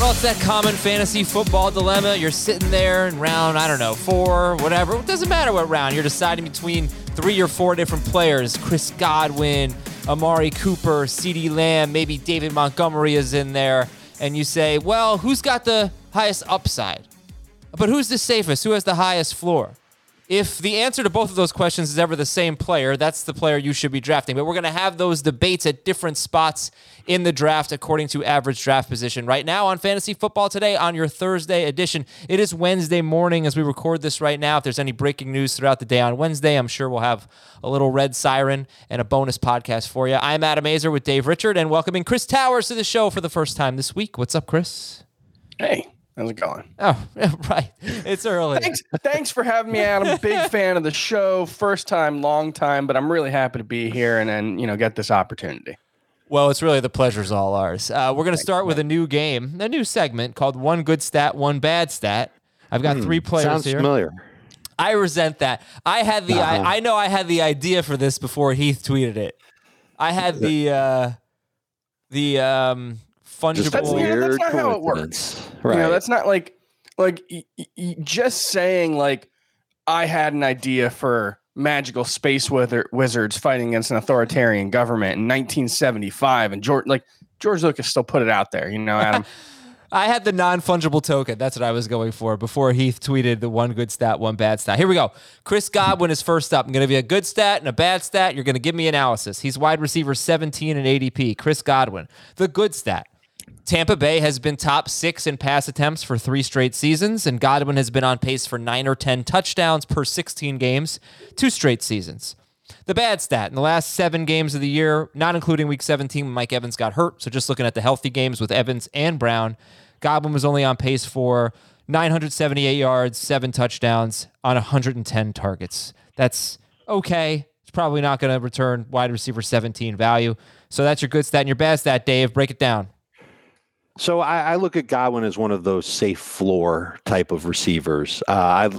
Well, it's that common fantasy football dilemma. You're sitting there in round, I don't know, four, whatever. It doesn't matter what round. You're deciding between three or four different players Chris Godwin, Amari Cooper, CeeDee Lamb, maybe David Montgomery is in there. And you say, well, who's got the highest upside? But who's the safest? Who has the highest floor? If the answer to both of those questions is ever the same player, that's the player you should be drafting. But we're going to have those debates at different spots in the draft according to average draft position. Right now on Fantasy Football Today on your Thursday edition, it is Wednesday morning as we record this right now. If there's any breaking news throughout the day on Wednesday, I'm sure we'll have a little red siren and a bonus podcast for you. I'm Adam Aizer with Dave Richard and welcoming Chris Towers to the show for the first time this week. What's up, Chris? Hey, how's it going? Oh, right. It's early. Thanks, thanks for having me, Adam. Big fan of the show. First time, long time, but I'm really happy to be here and then you know get this opportunity. Well, it's really the pleasure's all ours. Uh, we're going to start with a new game, a new segment called One Good Stat, One Bad Stat. I've got three players Sounds here. familiar. I resent that. I had the Uh-huh. I, I know I had the idea for this before Heath tweeted it. I had the uh the um Just That's- yeah, that's not how it works. Right. You know, that's not like like y- y- y- just saying like I had an idea for magical space wither- wizards fighting against an authoritarian government in 1975, and George like George Lucas still put it out there. You know, Adam. I had the non fungible token. That's what I was going for before Heath tweeted the one good stat, one bad stat. Here we go. Chris Godwin is first up. I'm going to be a good stat and a bad stat. You're going to give me analysis. He's wide receiver 17 in ADP. Chris Godwin. The good stat. Tampa Bay has been top six in pass attempts for three straight seasons, and Godwin has been on pace for nine or 10 touchdowns per 16 games, two straight seasons. The bad stat in the last seven games of the year, not including week 17 when Mike Evans got hurt. So just looking at the healthy games with Evans and Brown, Godwin was only on pace for 978 yards, seven touchdowns on 110 targets. That's okay. It's probably not going to return wide receiver 17 value. So that's your good stat and your bad stat, Dave. Break it down. So I, I look at Godwin as one of those safe floor type of receivers. Uh, I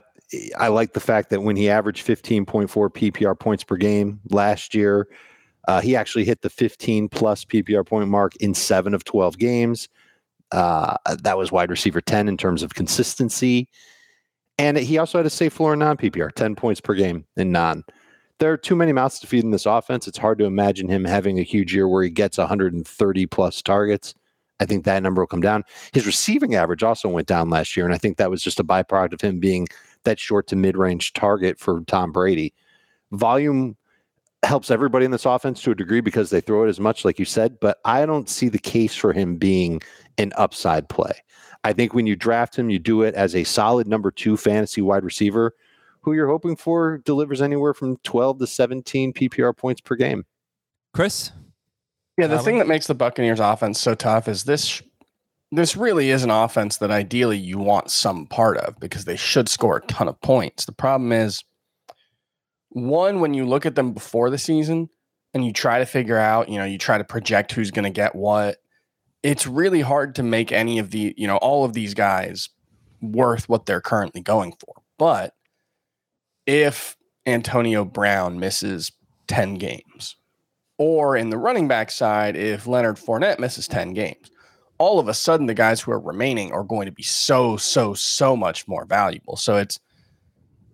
I like the fact that when he averaged 15.4 PPR points per game last year, uh, he actually hit the 15 plus PPR point mark in seven of 12 games. Uh, that was wide receiver 10 in terms of consistency. And he also had a safe floor in non PPR, 10 points per game in non. There are too many mouths to feed in this offense. It's hard to imagine him having a huge year where he gets 130 plus targets. I think that number will come down. His receiving average also went down last year, and I think that was just a byproduct of him being that short to mid range target for Tom Brady. Volume helps everybody in this offense to a degree because they throw it as much, like you said, but I don't see the case for him being an upside play. I think when you draft him, you do it as a solid number two fantasy wide receiver who you're hoping for delivers anywhere from 12 to 17 PPR points per game. Chris? Yeah, the thing that makes the Buccaneers offense so tough is this this really is an offense that ideally you want some part of because they should score a ton of points. The problem is one when you look at them before the season and you try to figure out, you know, you try to project who's going to get what, it's really hard to make any of the, you know, all of these guys worth what they're currently going for. But if Antonio Brown misses 10 games, or in the running back side, if Leonard Fournette misses 10 games, all of a sudden the guys who are remaining are going to be so, so, so much more valuable. So it's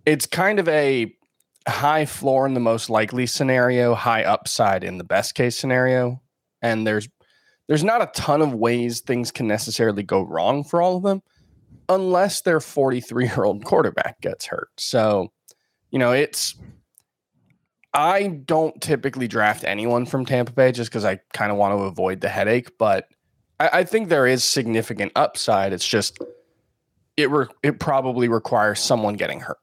it's kind of a high floor in the most likely scenario, high upside in the best case scenario. And there's there's not a ton of ways things can necessarily go wrong for all of them. unless their 43 year old quarterback gets hurt. So, you know, it's I don't typically draft anyone from Tampa Bay just because I kind of want to avoid the headache, but I, I, think there is significant upside. It's just it re- it probably requires someone getting hurt.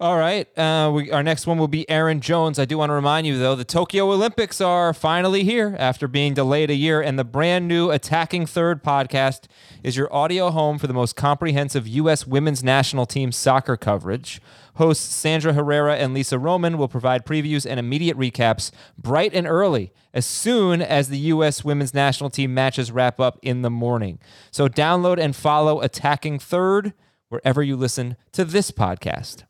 All right. Uh, we, our next one will be Aaron Jones. I do want to remind you, though, the Tokyo Olympics are finally here after being delayed a year, and the brand new Attacking Third podcast is your audio home for the most comprehensive U.S. women's national team soccer coverage. Hosts Sandra Herrera and Lisa Roman will provide previews and immediate recaps bright and early as soon as the U.S. women's national team matches wrap up in the morning. So download and follow Attacking Third wherever you listen to this podcast.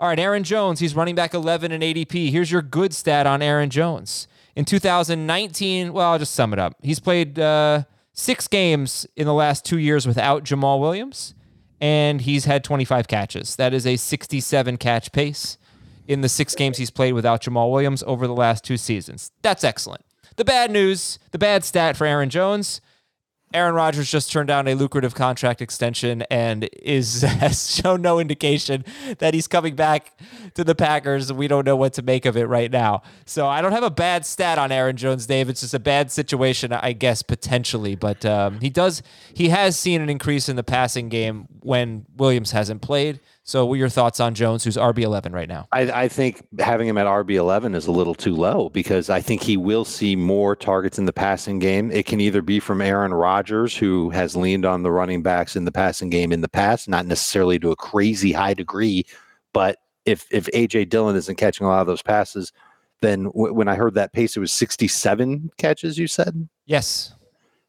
All right, Aaron Jones, he's running back 11 in ADP. Here's your good stat on Aaron Jones. In 2019, well, I'll just sum it up. He's played uh, six games in the last two years without Jamaal Williams, and he's had 25 catches. That is a 67 catch pace in the six games he's played without Jamaal Williams over the last two seasons. That's excellent. The bad news, the bad stat for Aaron Jones Aaron Rodgers just turned down a lucrative contract extension and is has shown no indication that he's coming back to the Packers. We don't know what to make of it right now. So I don't have a bad stat on Aaron Jones, Dave. It's just a bad situation, I guess potentially. But um, he does he has seen an increase in the passing game when Williams hasn't played. So, what are your thoughts on Jones, who's RB eleven right now? I, I, think having him at RB eleven is a little too low because I think he will see more targets in the passing game. It can either be from Aaron Rodgers, who has leaned on the running backs in the passing game in the past, not necessarily to a crazy high degree, but if if AJ Dillon isn't catching a lot of those passes, then w- when I heard that pace, it was sixty seven catches. You said yes.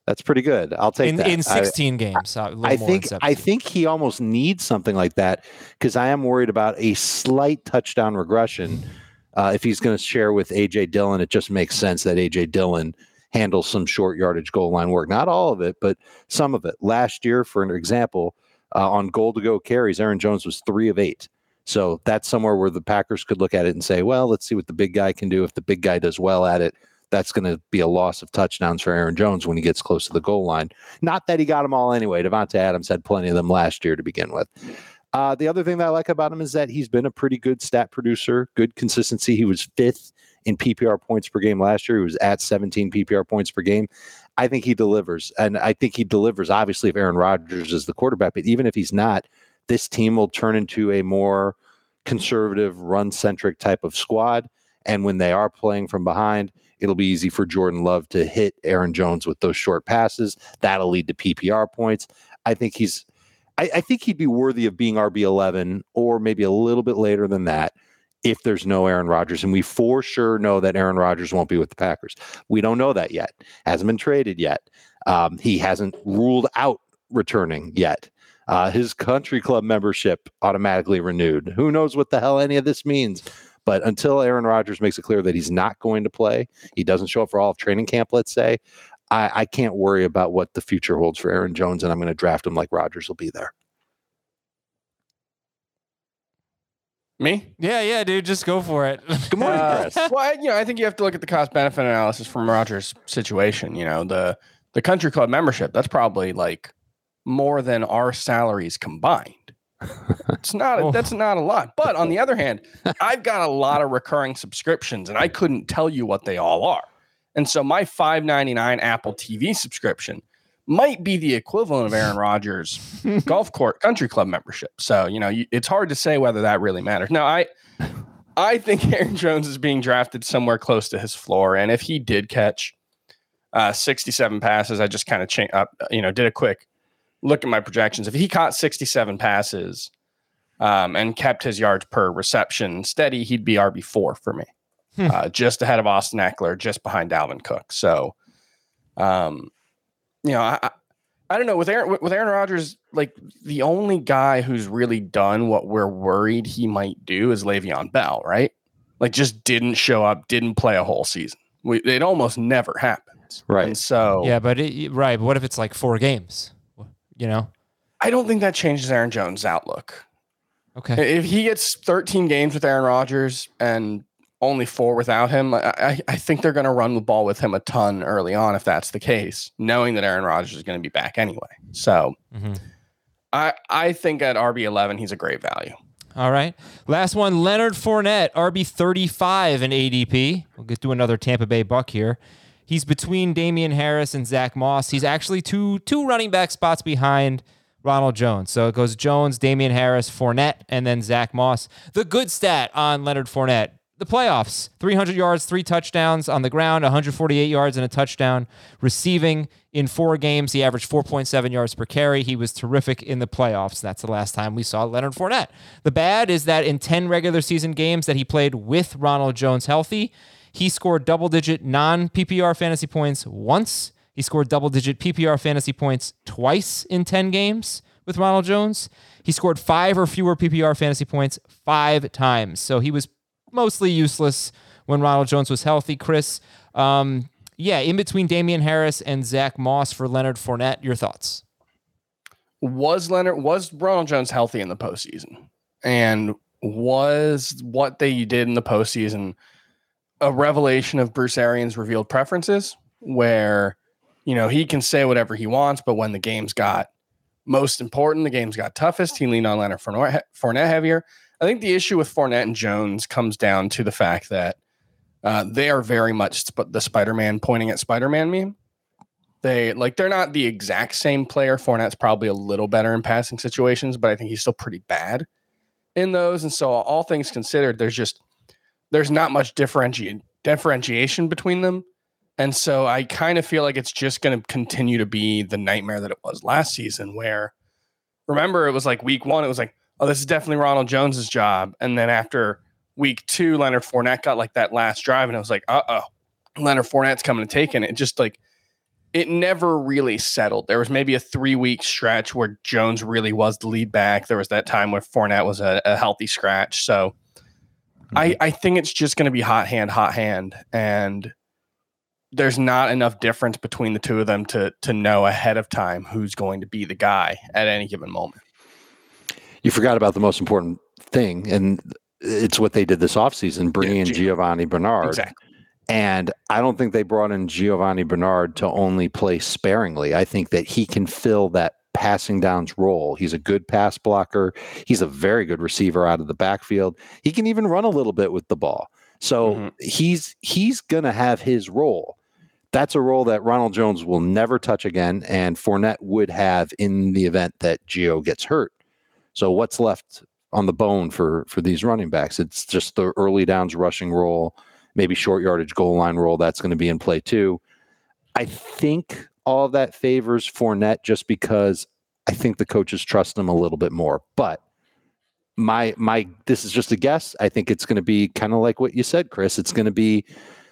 That's pretty good. I'll take in, that. in 16 I, games. I think I think he almost needs something like that because I am worried about a slight touchdown regression. Uh, if he's going to share with AJ Dillon, it just makes sense that AJ Dillon handles some short yardage goal line work. Not all of it, but some of it. Last year, for an example, uh, on goal to go carries, Aaron Jones was three of eight. So that's somewhere where the Packers could look at it and say, well, let's see what the big guy can do. If the big guy does well at it, that's going to be a loss of touchdowns for Aaron Jones when he gets close to the goal line. Not that he got them all anyway. Davante Adams had plenty of them last year to begin with. Uh, the other thing that I like about him is that he's been a pretty good stat producer, good consistency. He was fifth in PPR points per game last year. He was at 17 PPR points per game. I think he delivers. And I think he delivers, obviously, if Aaron Rodgers is the quarterback. But even if he's not, this team will turn into a more conservative, run centric type of squad. And when they are playing from behind, it'll be easy for Jordan Love to hit Aaron Jones with those short passes. That'll lead to PPR points. I think he's I, I think he'd be worthy of being RB eleven or maybe a little bit later than that if there's no Aaron Rodgers. And we for sure know that Aaron Rodgers won't be with the Packers. We don't know that yet. Hasn't been traded yet. Um, he hasn't ruled out returning yet. Uh, his country club membership automatically renewed. Who knows what the hell any of this means? But until Aaron Rodgers makes it clear that he's not going to play, he doesn't show up for all of training camp, let's say, I, I can't worry about what the future holds for Aaron Jones, and I'm going to draft him like Rodgers will be there. Me? Yeah, yeah, dude. Just go for it. Good morning, uh, well, I, you know, I think you have to look at the cost benefit analysis from Rodgers' situation. You know, the the country club membership that's probably like more than our salaries combined it's not oh. that's not a lot. But on the other hand, I've got a lot of recurring subscriptions and I couldn't tell you what they all are. And so my 599 Apple TV subscription might be the equivalent of Aaron Rodgers golf court country club membership. So, you know, it's hard to say whether that really matters. Now, I I think Aaron Jones is being drafted somewhere close to his floor and if he did catch uh, 67 passes, I just kind of cha- uh, you know, did a quick look at my projections. If he caught 67 passes um, and kept his yards per reception steady, he'd be RB4 for me, hmm. uh, just ahead of Austin Ekeler, just behind Dalvin Cook. So, um, you know, I, I don't know with Aaron with Aaron Rodgers, like the only guy who's really done what we're worried he might do is Le'Veon Bell, right? Like just didn't show up, didn't play a whole season. We, it almost never happens, right? And so yeah, but it, right. But what if it's like four games? You know? I don't think that changes Aaron Jones' outlook. Okay. If he gets 13 games with Aaron Rodgers and only four without him, I, I think they're going to run the ball with him a ton early on if that's the case, knowing that Aaron Rodgers is going to be back anyway. So, mm-hmm. I I think at RB eleven he's a great value. All right. Last one, Leonard Fournette, RB 35 in ADP. We'll get to another Tampa Bay buck here. He's between Damien Harris and Zach Moss. He's actually two two running back spots behind Ronald Jones. So it goes Jones, Damien Harris, Fournette, and then Zach Moss. The good stat on Leonard Fournette the playoffs 300 yards, three touchdowns on the ground, 148 yards and a touchdown receiving in four games. He averaged 4.7 yards per carry. He was terrific in the playoffs. That's the last time we saw Leonard Fournette. The bad is that in 10 regular season games that he played with Ronald Jones healthy, he scored double digit non PPR fantasy points once. He scored double digit PPR fantasy points twice in 10 games with Ronald Jones. He scored five or fewer PPR fantasy points five times. So he was mostly useless when Ronald Jones was healthy. Chris, um, yeah, in between Damien Harris and Zach Moss for Leonard Fournette, your thoughts? Was Leonard was Ronald Jones healthy in the postseason? And was what they did in the postseason a revelation of Bruce Arians' revealed preferences, where you know he can say whatever he wants, but when the games got most important, the games got toughest, he leaned on Leonard Fournette, Fournette heavier. I think the issue with Fournette and Jones comes down to the fact that uh, they are very much sp- the Spider-Man pointing at Spider-Man meme. They like they're not the exact same player. Fournette's probably a little better in passing situations, but I think he's still pretty bad in those. And so, all things considered, there's just there's not much differenti- differentiation between them. And so, I kind of feel like it's just going to continue to be the nightmare that it was last season. Where remember, it was like week one, it was like oh, this is definitely Ronald Jones's job. And then after week two, Leonard Fournette got like that last drive, and I was like, uh oh, Leonard Fournette's coming to take it. It just like it never really settled. There was maybe a three week stretch where Jones really was the lead back. There was that time where Fournette was a, a healthy scratch. So mm-hmm. I, I think it's just going to be hot hand, hot hand. And there's not enough difference between the two of them to to know ahead of time who's going to be the guy at any given moment you forgot about the most important thing, and it's what they did this offseason, bringing yeah, in Giovani Bernard. Exactly. And I don't think they brought in Giovani Bernard to only play sparingly. I think that he can fill that passing downs role. He's a good pass blocker. He's a very good receiver out of the backfield. He can even run a little bit with the ball. So mm-hmm. he's he's gonna have his role. That's a role that Ronald Jones will never touch again, and Fournette would have in the event that Gio gets hurt. So what's left on the bone for for these running backs? It's just the early downs rushing role, maybe short yardage goal line role. That's going to be in play too. I think all of that favors Fournette just because I think the coaches trust him a little bit more. But my my this is just a guess. I think it's going to be kind of like what you said, Chris. It's going to be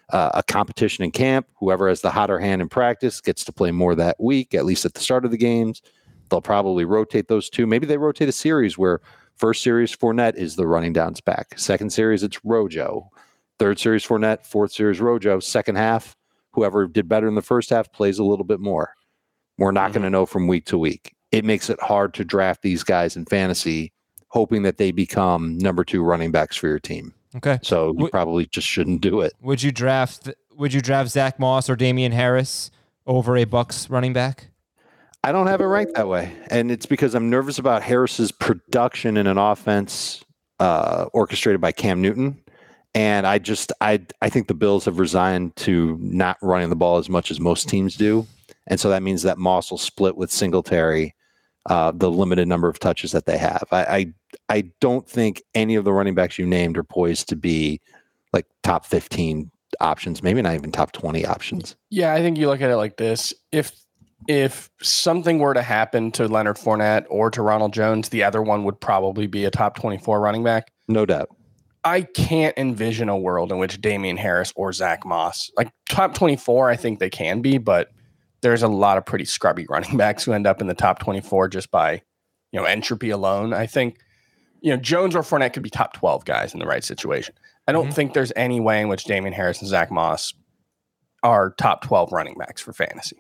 uh, a competition in camp. Whoever has the hotter hand in practice gets to play more that week, at least at the start of the games. They'll probably rotate those two. Maybe they rotate a series where first series Fournette is the running downs back. Second series it's Rojo. Third series Fournette. Fourth series Rojo. Second half, whoever did better in the first half plays a little bit more. We're not mm-hmm. going to know from week to week. It makes it hard to draft these guys in fantasy, hoping that they become number two running backs for your team. Okay. So you probably just shouldn't do it. Would you draft would you draft Zach Moss or Damien Harris over a Bucks running back? I don't have it ranked that way, and it's because I'm nervous about Harris's production in an offense uh, orchestrated by Cam Newton. And I just I I think the Bills have resigned to not running the ball as much as most teams do, and so that means that Moss will split with Singletary uh, the limited number of touches that they have. I, I I don't think any of the running backs you named are poised to be like top 15 options, maybe not even top 20 options. Yeah, I think you look at it like this. If if something were to happen to Leonard Fournette or to Ronald Jones, the other one would probably be a top 24 running back. No doubt. I can't envision a world in which Damien Harris or Zach Moss, like top 24, I think they can be, but there's a lot of pretty scrubby running backs who end up in the top 24 just by, you know, entropy alone. I think, you know, Jones or Fournette could be top 12 guys in the right situation. I don't mm-hmm. think there's any way in which Damien Harris and Zach Moss are top 12 running backs for fantasy.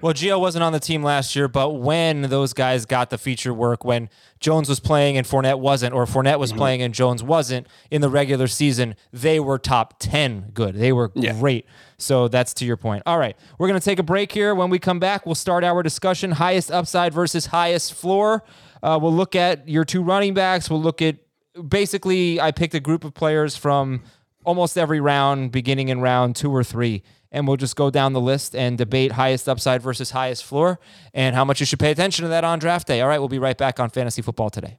Well, Gio wasn't on the team last year, but when those guys got the feature work, when Jones was playing and Fournette wasn't, or Fournette was mm-hmm. playing and Jones wasn't in the regular season, they were top 10 good. They were yeah. great. So that's to your point. All right. We're going to take a break here. When we come back, we'll start our discussion highest upside versus highest floor. Uh, we'll look at your two running backs. We'll look at basically, I picked a group of players from almost every round, beginning in round two or three. And we'll just go down the list and debate highest upside versus highest floor and how much you should pay attention to that on draft day. All right, we'll be right back on Fantasy Football today.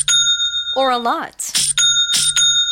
or a lot?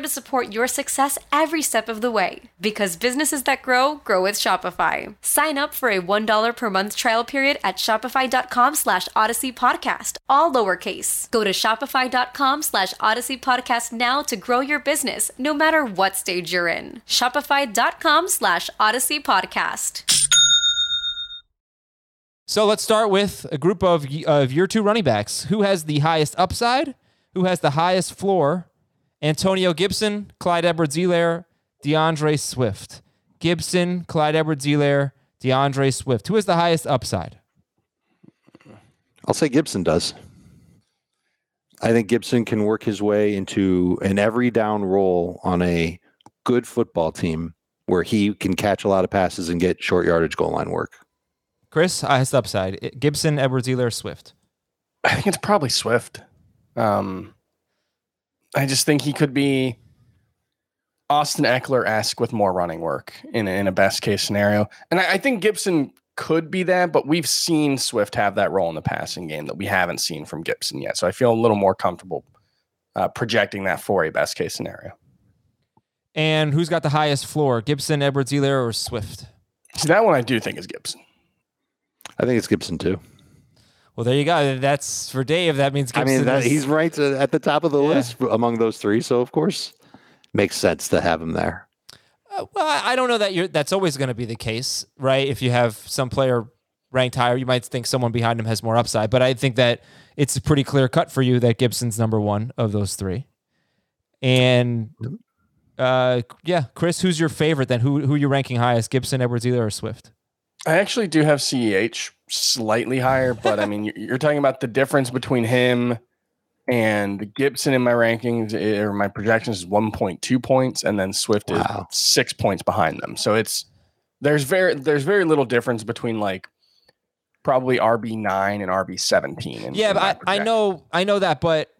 to support your success every step of the way. Because businesses that grow, grow with Shopify. Sign up for a $1 per month trial period at shopify.com slash odyssey podcast, all lowercase. Go to shopify.com slash odyssey podcast now to grow your business, no matter what stage you're in. Shopify.com slash odyssey podcast. So let's start with a group of, of your two running backs. Who has the highest upside? Who has the highest floor? Antonio Gibson, Clyde Edwards Helaire, D'Andre Swift. Gibson, Clyde Edwards Helaire, D'Andre Swift. Who has the highest upside? I'll say Gibson does. I think Gibson can work his way into an every down role on a good football team where he can catch a lot of passes and get short yardage goal line work. Chris, highest upside. Gibson, Edwards, Helaire, Swift. I think it's probably Swift. Um, I just think he could be Austin Ekeler esque with more running work in a, in a best case scenario. And I, I, think Gibson could be that, but we've seen Swift have that role in the passing game that we haven't seen from Gibson yet. So I feel a little more comfortable uh, projecting that for a best case scenario. And who's got the highest floor, Gibson, Edwards, Helaire, or Swift? See, that one I do think is Gibson. I think it's Gibson too. Well, there you go. That's for Dave. That means Gibson I mean, that, is, he's right at the top of the yeah. list among those three. So, of course, makes sense to have him there. Uh, well, I don't know that you're, that's always going to be the case, right? If you have some player ranked higher, you might think someone behind him has more upside. But I think that it's a pretty clear cut for you that Gibson's number one of those three. And uh, yeah, Chris, who's your favorite then? Who who are you ranking highest? Gibson, Edwards, either or Swift? I actually do have CEH slightly higher, but I mean, you're talking about the difference between him and Gibson in my rankings eh, or my projections is 1.2 points, and then Swift wow. is six points behind them. So it's there's very there's very little difference between like probably RB nine and RB seventeen. Yeah, but I, I know I know that, but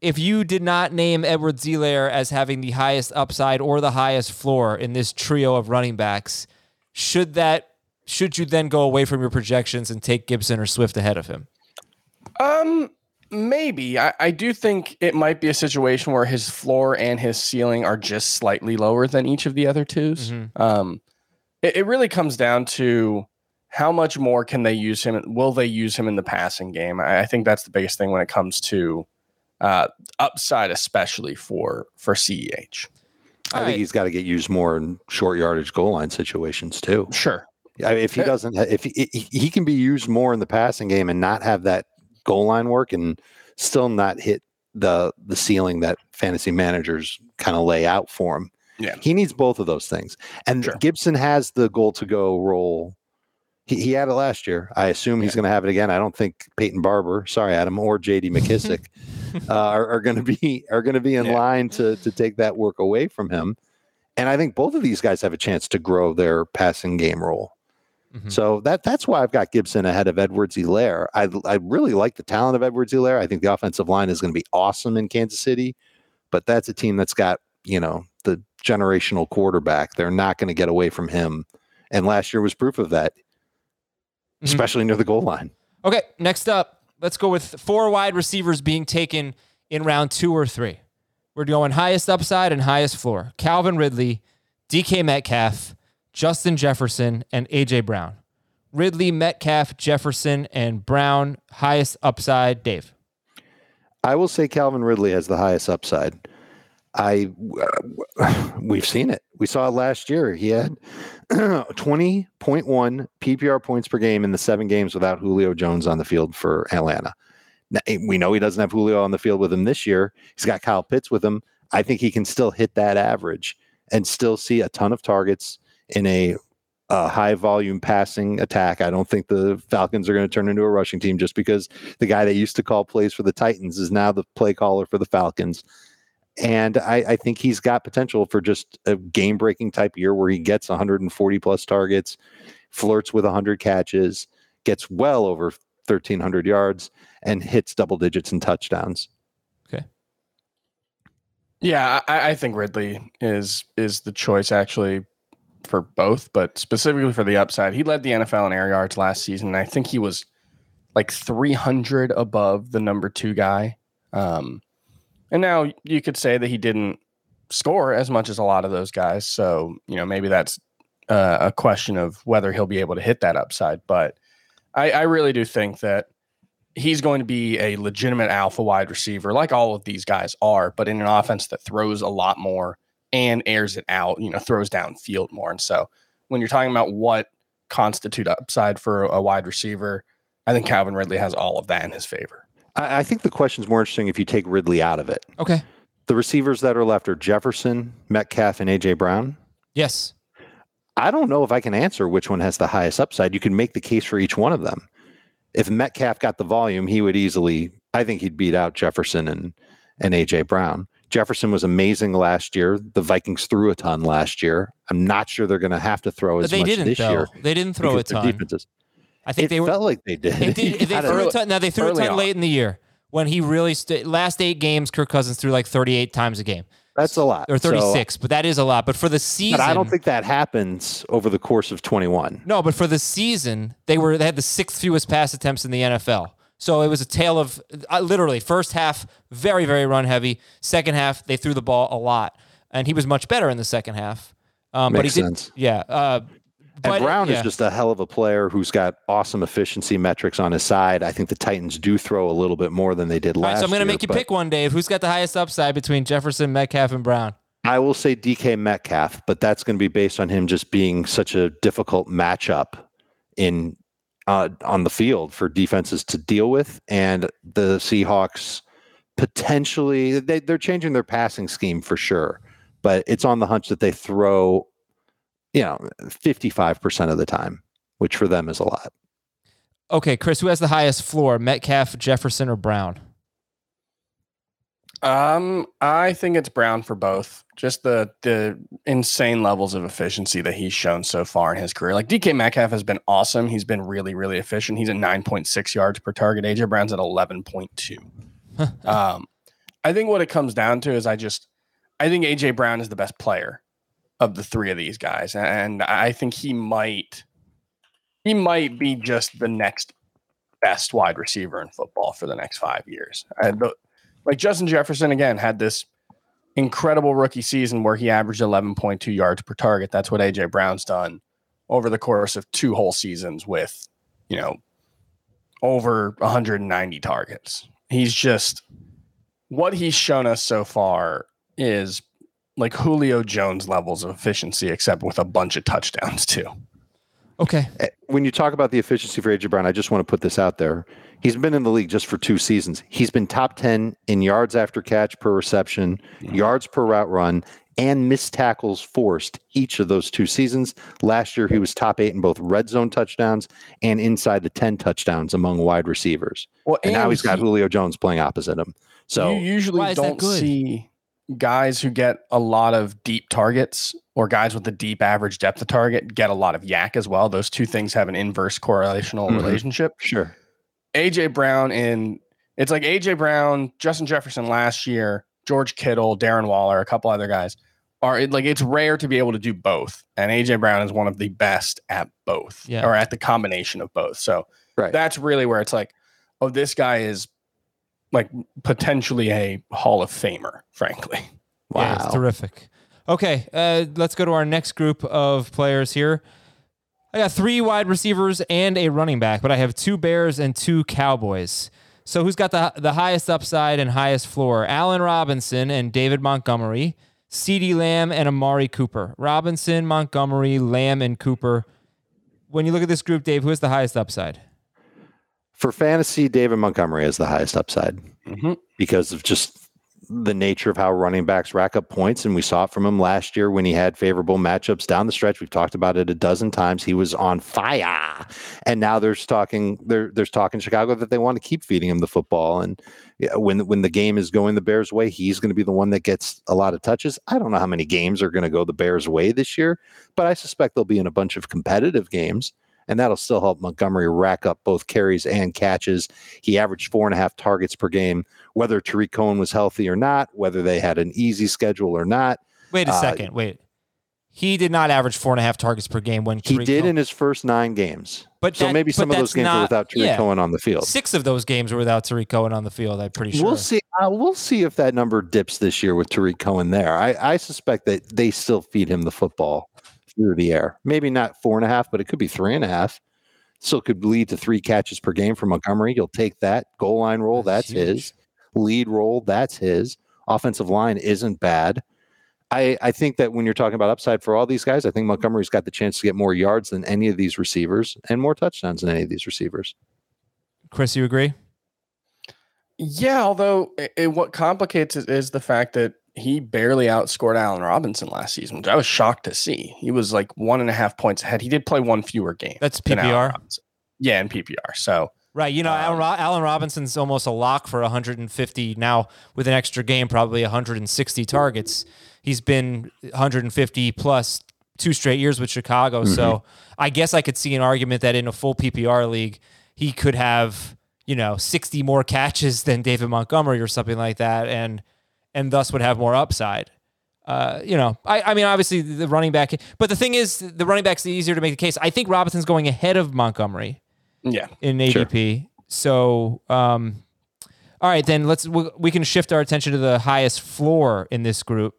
if you did not name Edward Helaire as having the highest upside or the highest floor in this trio of running backs, should that should you then go away from your projections and take Gibson or Swift ahead of him? Um, maybe. I, I do think it might be a situation where his floor and his ceiling are just slightly lower than each of the other 2s mm-hmm. Um, it, it really comes down to how much more can they use him? Will they use him in the passing game? I, I think that's the biggest thing when it comes to uh, upside, especially for for CEH. I All think right. he's got to get used more in short yardage goal line situations too. Sure. I mean, if he doesn't, if he, he can be used more in the passing game and not have that goal line work and still not hit the the ceiling that fantasy managers kind of lay out for him. Yeah. he needs both of those things. And Sure. Gibson has the goal to go role. He, he had it last year. I assume he's going to have it again. I don't think Peyton Barber, sorry Adam, or J.D. McKissick uh, are, are going to be are going to be in Yeah. line to to take that work away from him. And I think both of these guys have a chance to grow their passing game role. Mhm. So that that's why I've got Gibson ahead of Edwards Helaire. I I really like the talent of Edwards Helaire. I think the offensive line is going to be awesome in Kansas City, but that's a team that's got, you know, the generational quarterback. They're not going to get away from him. And last year was proof of that, Mhm. especially near the goal line. Okay, next up, let's go with four wide receivers being taken in round two or three. We're going highest upside and highest floor. Calvin Ridley, DK Metcalf, Justin Jefferson, and AJ Brown. Ridley, Metcalf, Jefferson, and Brown, highest upside. Dave. I will say Calvin Ridley has the highest upside. I we've seen it. We saw it last year. He had 20.1 PPR points per game in the seven games without Julio Jones on the field for Atlanta. Now, eh, we know he doesn't have Julio on the field with him this year. He's got Kyle Pitts with him. I think he can still hit that average and still see a ton of targets in a, high volume passing attack. I don't think the Falcons are going to turn into a rushing team just because the guy that used to call plays for the Titans is now the play caller for the Falcons. And I, I think he's got potential for just a game breaking type year where he gets 140 plus targets, flirts with 100 catches, gets well over 1,300 yards, and hits double digits in touchdowns. Okay. Yeah, I, I think Ridley is is the choice actually for both, but specifically for the upside. He led the NFL in air yards last season. And I think he was like 300 above the number two guy. Um, and now you could say that he didn't score as much as a lot of those guys. So, you know, maybe that's uh, a question of whether he'll be able to hit that upside. But I, I really do think that he's going to be a legitimate alpha wide receiver, like all of these guys are, but in an offense that throws a lot more and airs it out, you know, throws downfield more. And so when you're talking about what constitute upside for a wide receiver, I think Calvin Ridley has all of that in his favor. I, I think the question's more interesting if you take Ridley out of it. Okay. The receivers that are left are Jefferson, Metcalf, and AJ Brown. Yes. I don't know if I can answer which one has the highest upside. You can make the case for each one of them. If Metcalf got the volume, he would easily, I think he'd beat out Jefferson and, and AJ Brown. Jefferson was amazing last year. The Vikings threw a ton last year. I'm not sure they're going to have to throw But as they much didn't, this though. year. They didn't throw a ton. defenses- I think it they were. felt like they did. They did. They threw a ton. Now they threw a ton on. late in the year when he really st- last eight games. Kirk Cousins threw like 38 times a game That's a lot. or So- 36, but that is a lot. But for the season, but I don't think that happens over the course of 21. No, but for the season, they were they had the sixth fewest pass attempts in the NFL. So it was a tale of uh, literally first half very very run heavy. Second half they threw the ball a lot, and he was much better in the second half. Um, but Makes he did, sense. yeah. Uh, And but, Brown yeah. is just a hell of a player who's got awesome efficiency metrics on his side. I think the Titans do throw a little bit more than they did last right, so I'm going to make you pick one, Dave. Who's got the highest upside between Jefferson, Metcalf, and Brown? I will say DK Metcalf, but that's going to be based on him just being such a difficult matchup in uh, on the field for defenses to deal with, and the Seahawks potentially they, they're changing their passing scheme for sure, but it's on the hunch that they throw, you know, 55 percent of the time, which for them is a lot. Okay, Chris, who has the highest floor? Metcalf, Jefferson, or Brown? Um, I think it's Brown for both. Just the the insane levels of efficiency that he's shown so far in his career. Like DK Metcalf has been awesome. He's been really, really efficient. He's at 9.6 yards per target. AJ Brown's at 11.2. um, I think what it comes down to is I just I think AJ Brown is the best player of the three of these guys. And I think he might he might be just the next best wide receiver in football for the next five years. And the, like Justin Jefferson again had this incredible rookie season where he averaged 11.2 yards per target. That's what AJ Brown's done over the course of two whole seasons with, you know, over 190 targets. He's just what he's shown us so far is like Julio Jones levels of efficiency, except with a bunch of touchdowns too. Okay. Eh, When you talk about the efficiency for AJ Brown, I just want to put this out there. He's been in the league just for two seasons. He's been top 10 in yards after catch per reception, yards per route run, and missed tackles forced each of those two seasons. Last year, he was top eight in both red zone touchdowns and inside the 10 touchdowns among wide receivers. Well, And now he's got he- Julio Jones playing opposite him. So you usually Why is that don't see guys who get a lot of deep targets or guys with a deep average depth of target get a lot of yak as well. Those two things have an inverse correlational Mhm. relationship. sure. AJ Brown and it's like AJ Brown, Justin Jefferson last year, George Kittle, Darren Waller, a couple other guys are it, like it's rare to be able to do both, and AJ Brown is one of the best at both, Yeah. or at the combination of both. So Right. that's really where it's like, oh, this guy is like potentially a Hall of Famer, frankly. Yeah, it's terrific. Okay, uh, let's go to our next group of players here. I got three wide receivers and a running back, but I have two Bears and two Cowboys. So who's got the the highest upside and highest floor? Allen Robinson and David Montgomery, CeeDee Lamb and Amari Cooper. Robinson, Montgomery, Lamb, and Cooper. When you look at this group, Dave, who has the highest upside? For fantasy, David Montgomery has the highest upside Mhm. because of just the nature of how running backs rack up points. And we saw it from him last year when he had favorable matchups down the stretch. We've talked about it a dozen times. He was on fire. And now there's talking there, there's talk in Chicago that they want to keep feeding him the football. And when when the game is going the Bears' way, he's going to be the one that gets a lot of touches. I don't know how many games are going to go the Bears' way this year, but I suspect they'll be in a bunch of competitive games and that'll still help Montgomery rack up both carries and catches. He averaged four and a half targets per game, whether Tarik Cohen was healthy or not, whether they had an easy schedule or not. Wait a Uh, second. Wait. He did not average four and a half targets per game when He did Cohen- in his first nine games. But so that- maybe some of those games were without Tarik yeah. Cohen on the field. Six of those games were without Tarik Cohen on the field. I'm pretty sure. We'll see. Uh, we'll see if that number dips this year with Tarik Cohen there. I, I suspect that they still feed him the football through the air. Maybe not four and a half, but it could be three and a half. Still could lead to three catches per game for Montgomery. You'll take that. Goal line roll, That's that's, his. Lead roll, that's his. Offensive line isn't bad. I, I think that when you're talking about upside for all these guys, I think Montgomery's got the chance to get more yards than any of these receivers and more touchdowns than any of these receivers. Chris, you agree? Yeah, although it, it- what complicates it is the fact that he barely outscored Allen Robinson last season, which I was shocked to see. He was like one and a half points ahead. He did play one fewer game. That's PPR? Yeah, in PPR. So Right. You know, um, Allen, Ro- Allen Robinson's almost a lock for 150 now with an extra game, probably 160 targets. He's been 150 plus two straight years with Chicago. So mm-hmm. I guess I could see an argument that in a full PPR league, he could have, you know, 60 more catches than David Montgomery or something like that, and and thus would have more upside. Uh, you know, I, I mean, obviously the running back, but the thing is, the running back's easier to make the case. I think Robinson's going ahead of Montgomery yeah, in ADP. So, um, all right, then let's we, we can shift our attention to the highest floor in this group.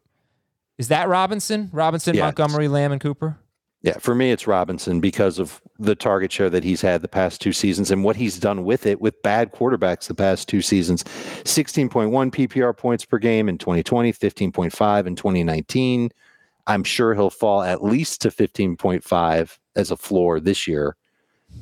Is that Robinson, Robinson, Yes. Montgomery, Lamb, and Cooper? Yeah, for me, it's Robinson because of the target share that he's had the past two seasons and what he's done with it with bad quarterbacks the past two seasons. 16.1 PPR points per game in 2020, 15.5 in 2019. I'm sure he'll fall at least to 15.5 as a floor this year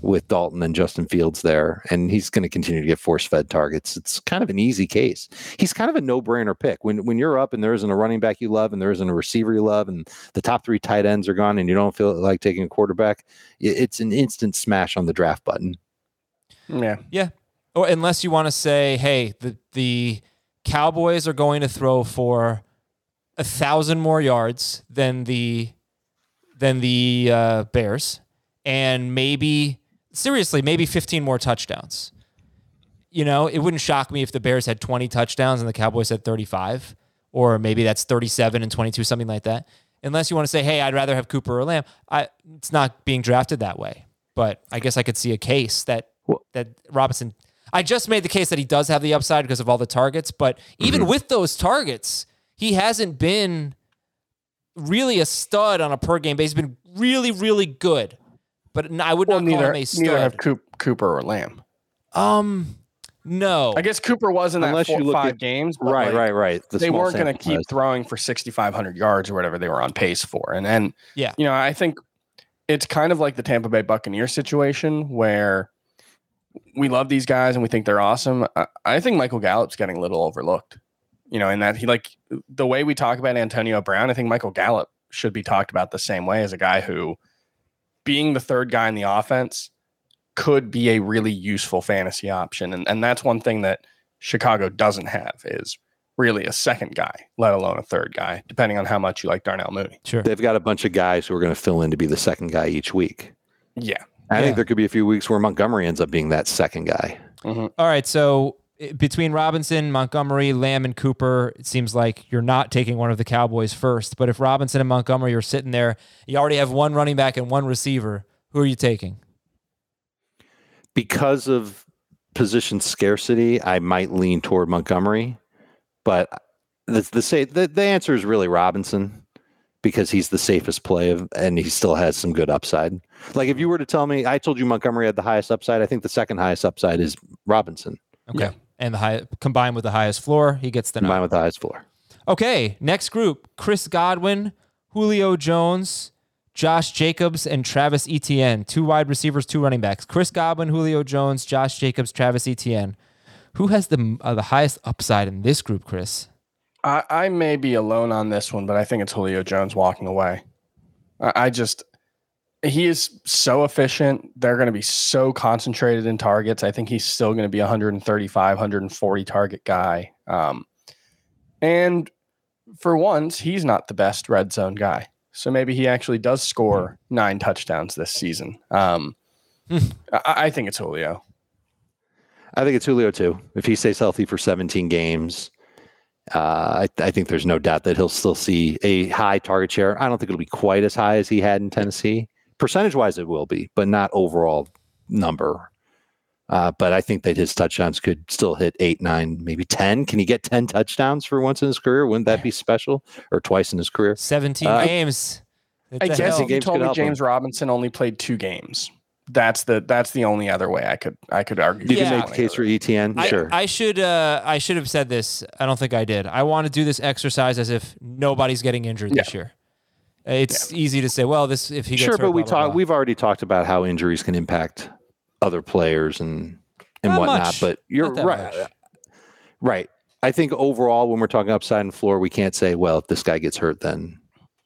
with Dalton and Justin Fields there. And he's going to continue to get force fed targets. It's kind of an easy case. He's kind of a no brainer pick. When, when you're up and there isn't a running back you love and there isn't a receiver you love and the top three tight ends are gone and you don't feel like taking a quarterback, it's an instant smash on the draft button. yeah. Yeah. Or unless you want to say, hey, the the Cowboys are going to throw for a thousand more yards than the than the uh, Bears, and maybe seriously, maybe 15 more touchdowns. You know, it wouldn't shock me if the Bears had 20 touchdowns and the Cowboys had 35, or maybe that's 37 and 22, something like that. Unless you want to say, hey, I'd rather have Cooper or Lamb. I, it's not being drafted that way. But I guess I could see a case that that Robinson. I just made the case that he does have the upside because of all the targets, but even Mm-hmm. with those targets, he hasn't been really a stud on a per game basis. He's been really, really good, but I would Well, not call neither him a stud. neither have Coop, Cooper or Lamb. Um, No. I guess Cooper was in that Unless four, you look five at- games. right, like, right, right. The they weren't going to keep throwing for 6,500 yards or whatever they were on pace for. And then, Yeah. you know, I think it's kind of like the Tampa Bay Buccaneer situation where we love these guys and we think they're awesome. I, I think Michael Gallup's getting a little overlooked, you know, in that he like the way we talk about Antonio Brown. I think Michael Gallup should be talked about the same way as a guy who, being the third guy in the offense, could be a really useful fantasy option. And, and that's one thing that Chicago doesn't have is really a second guy, let alone a third guy, depending on how much you like Darnell Mooney. Sure. They've got a bunch of guys who are going to fill in to be the second guy each week. Yeah. I Yeah. think there could be a few weeks where Montgomery ends up being that second guy. Mm-hmm. All right. So i- between Robinson, Montgomery, Lamb, and Cooper, it seems like you're not taking one of the Cowboys first. But if Robinson and Montgomery are sitting there, you already have one running back and one receiver. Who are you taking? Because of position scarcity, I might lean toward Montgomery, but the the say the, the answer is really Robinson because he's the safest play of, and he still has some good upside. Like if you were to tell me, I told you Montgomery had the highest upside. I think the second highest upside is Robinson, Okay. Yeah. And the high combined with the highest floor, he gets the combined nod. with the highest floor. Okay. Next group: Chris Godwin, Julio Jones, Josh Jacobs, and Travis Etienne. Two wide receivers, two running backs. Chris Godwin, Julio Jones, Josh Jacobs, Travis Etienne. Who has the uh, the highest upside in this group, Chris? I, I may be alone on this one, but I think it's Julio Jones walking away. I, I just, he is so efficient. They're going to be so concentrated in targets. I think he's still going to be a 135, 140 target guy. Um, and for once, he's not the best red zone guy. So maybe he actually does score nine touchdowns this season. Um, I, I think it's Julio. I think it's Julio too. If he stays healthy for 17 games, uh, I, I think there's no doubt that he'll still see a high target share. I don't think it'll be quite as high as he had in Tennessee. Percentage wise, it will be, but not overall number. Uh, but I think that his touchdowns could still hit eight, nine, maybe 10. Can he get 10 touchdowns for once in his career? Wouldn't that be special? Or twice in his career? 17 Uh, games. What I the guess hell? if you told me help him. James Robinson only played two games, that's the that's the only other way I could I could argue. You Yeah. can make the case for Etienne. I, sure. I should uh, I should have said this. I don't think I did. I want to do this exercise as if nobody's getting injured this year. Uh, it's easy to say, well, this if he gets sure, hurt, but we blah, blah, talk. blah. We've already talked about how injuries can impact other players and and Not whatnot. much. But you're right. much. Right. I think overall, when we're talking upside and floor, we can't say, well, if this guy gets hurt, then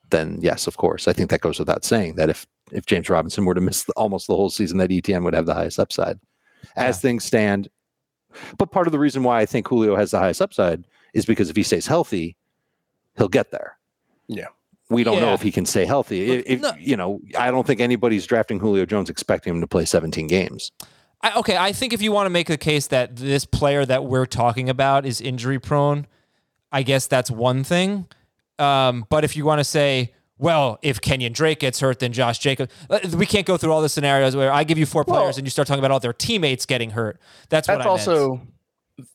then yes, of course. I think that goes without saying that if if James Robinson were to miss the, almost the whole season, that Etienne would have the highest upside. As Yeah. things stand, but part of the reason why I think Julio has the highest upside is because if he stays healthy, he'll get there. Yeah. We don't know if he can stay healthy. Look, If, if- no- you know, I don't think anybody's drafting Julio Jones expecting him to play 17 games. I, okay, I think if you want to make the case that this player that we're talking about is injury prone, I guess that's one thing. Um, but if you want to say, well, if Kenyon Drake gets hurt, then Josh Jacobs, uh, we can't go through all the scenarios where I give you four players Well- and you start talking about all their teammates getting hurt. That's what That's I meant. also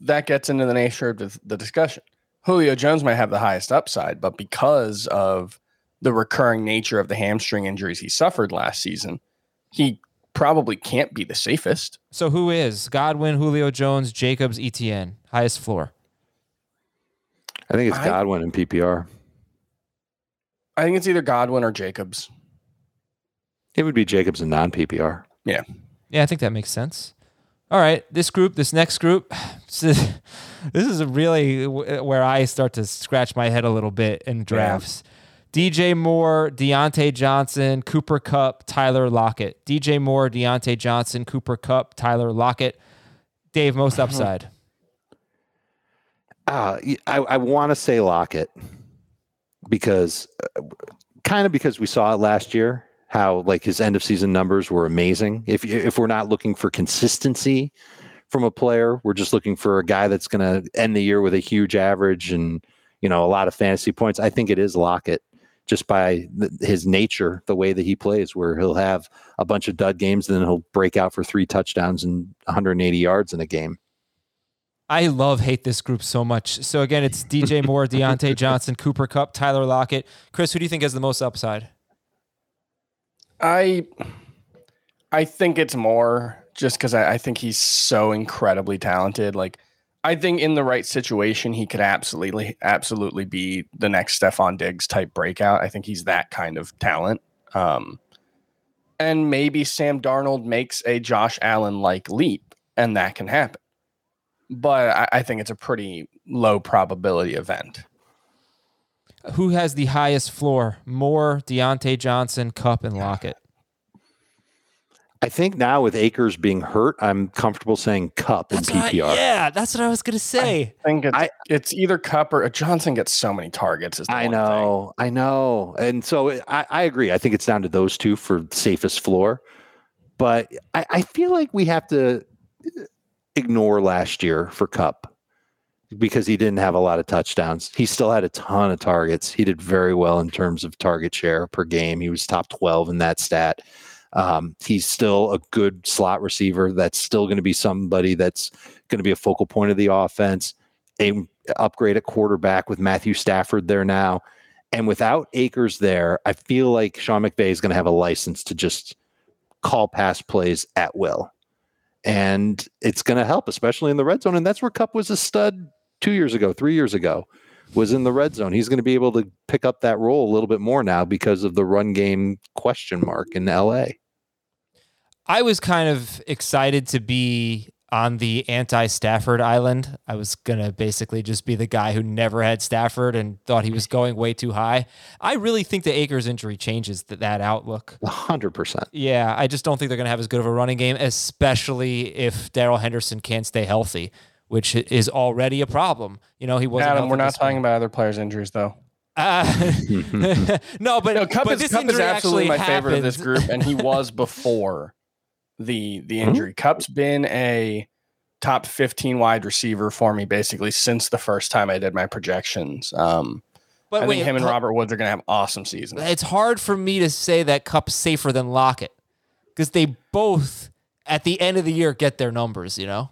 that gets into the nature of the, the discussion. Julio Jones might have the highest upside, but because of the recurring nature of the hamstring injuries he suffered last season, he probably can't be the safest. So who is Godwin, Julio Jones, Jacobs, Etienne, highest floor? I think it's I- Godwin and PPR. I think it's either Godwin or Jacobs. It would be Jacobs and non PPR. Yeah, Yeah, I think that makes sense. All right, this group, this next group, this is really where I start to scratch my head a little bit in drafts. DJ Moore, Diontae Johnson, Cooper Kupp, Tyler Lockett. DJ Moore, Diontae Johnson, Cooper Kupp, Tyler Lockett. Dave, most upside. Uh, I, I want to say Lockett because uh, kind of because we saw it last year how like his end of season numbers were amazing. If if we're not looking for consistency from a player, we're just looking for a guy that's going to end the year with a huge average and you know a lot of fantasy points. I think it is Lockett just by th- his nature, the way that he plays, where he'll have a bunch of dud games, and then he'll break out for three touchdowns and 180 yards in a game. I love hate this group so much. So again, it's DJ Moore, Diontae Johnson, Cooper Kupp, Tyler Lockett. Chris, who do you think has the most upside? I I think it's more just because I, I think he's so incredibly talented. Like, I think in the right situation, he could absolutely, absolutely be the next Stefon Diggs type breakout. I think he's that kind of talent. Um, and maybe Sam Darnold makes a Josh Allen like leap, and that can happen. But I, I think it's a pretty low probability event. Who has the highest floor? Moore, Diontae Johnson, Kupp, and Lockett. I think now with Akers being hurt, I'm comfortable saying Kupp in That's what I- PPR. yeah, that's what I was gonna say. I think it's, I- it's either Kupp or Johnson gets so many targets. Is the I one thing. know, I know, and so I, I agree. I think it's down to those two for safest floor, but I, I feel like we have to uh, ignore last year for Kupp because he didn't have a lot of touchdowns. He still had a ton of targets. He did very well in terms of target share per game. He was top twelve in that stat. Um, he's still a good slot receiver. That's still going to be somebody that's going to be a focal point of the offense. A upgrade at quarterback with Matthew Stafford there now. And without Akers there, I feel like Sean McVay is going to have a license to just call pass plays at will. And it's going to help, especially in the red zone. And that's where Kupp was a stud two years ago, three years ago, was in the red zone. He's going to be able to pick up that role a little bit more now because of the run game question mark in LA. I was kind of excited to be on the anti Stafford island. I was going to basically just be the guy who never had Stafford and thought he was going way too high. I really think the Akers injury changes th- that outlook. 100%. Yeah, I just don't think they're going to have as good of a running game, especially if Darrell Henderson can't stay healthy, which is already a problem. You know, he wasn't. Adam, we're not talking week. about other players' injuries, though. Uh, no, but No, Kupp, but is, this Kupp is injury absolutely my actually favorite of this group, and he was before the the Hmm? injury. Kupp's been a top 15 wide receiver for me basically since the first time I did my projections. Um, But I wait, think him and Robert Woods are going to have awesome seasons. it's hard for me to say that Kupp's safer than Lockett because they both at the end of the year get their numbers. You know,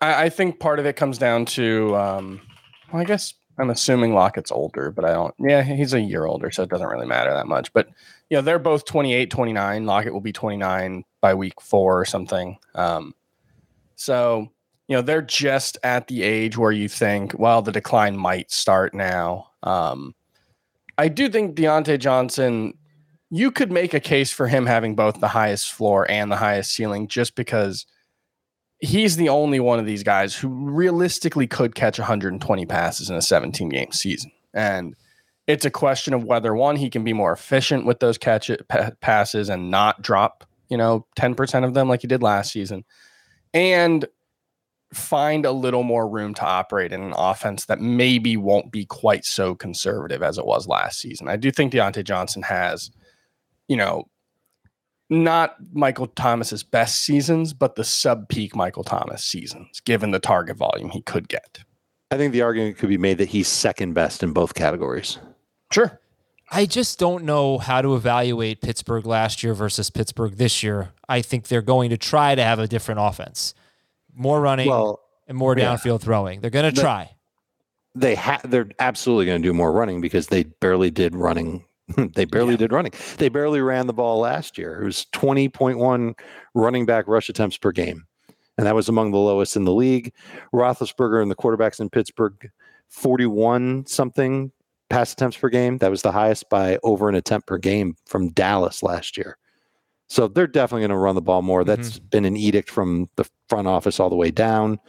I, I think part of it comes down to, um, well, I guess I'm assuming Lockett's older, but I don't. Yeah, he's a year older, so it doesn't really matter that much. But you know, they're both 28, 29. Lockett will be 29 by week four or something. Um, so you know, they're just at the age where you think, well, the decline might start now. Um, I do think Diontae Johnson. You could make a case for him having both the highest floor and the highest ceiling, just because he's the only one of these guys who realistically could catch 120 passes in a 17 game season. And it's a question of whether one, he can be more efficient with those catch pa- passes and not drop, you know, 10% of them like he did last season. And find a little more room to operate in an offense that maybe won't be quite so conservative as it was last season. I do think Diontae Johnson has, you know, not Michael Thomas's best seasons, but the sub peak Michael Thomas seasons, given the target volume he could get. I think the argument could be made that he's second best in both categories. Sure. I just don't know how to evaluate Pittsburgh last year versus Pittsburgh this year. I think they're going to try to have a different offense, more running Well, and more yeah. downfield throwing. They're going to But- try. they ha- they're absolutely going to do more running because they barely did running. they barely did running. They barely ran the ball last year. It was 20.1 running back rush attempts per game. And that was among the lowest in the league. Roethlisberger and the quarterbacks in Pittsburgh, 41 something pass attempts per game. That was the highest by over an attempt per game from Dallas last year. So they're definitely going to run the ball more. Mm-hmm. That's been an edict from the front office all the way down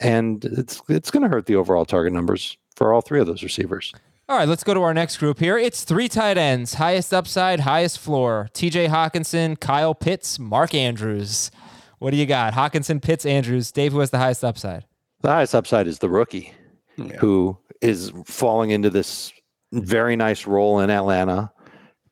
and it's it's going to hurt the overall target numbers for all three of those receivers. All right, let's go to our next group here. It's three tight ends, highest upside, highest floor. TJ Hockenson, Kyle Pitts, Mark Andrews. What do you got? Hockenson, Pitts, Andrews. Dave, who has the highest upside? The highest upside is the rookie, Yeah. who is falling into this very nice role in Atlanta.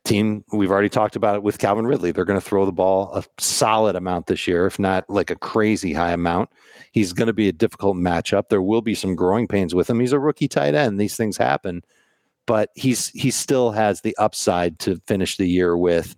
Team, we've already talked about it with Calvin Ridley. They're going to throw the ball a solid amount this year, if not like a crazy high amount. He's going to be a difficult matchup. There will be some growing pains with him. He's a rookie tight end. These things happen, but he's he still has the upside to finish the year with.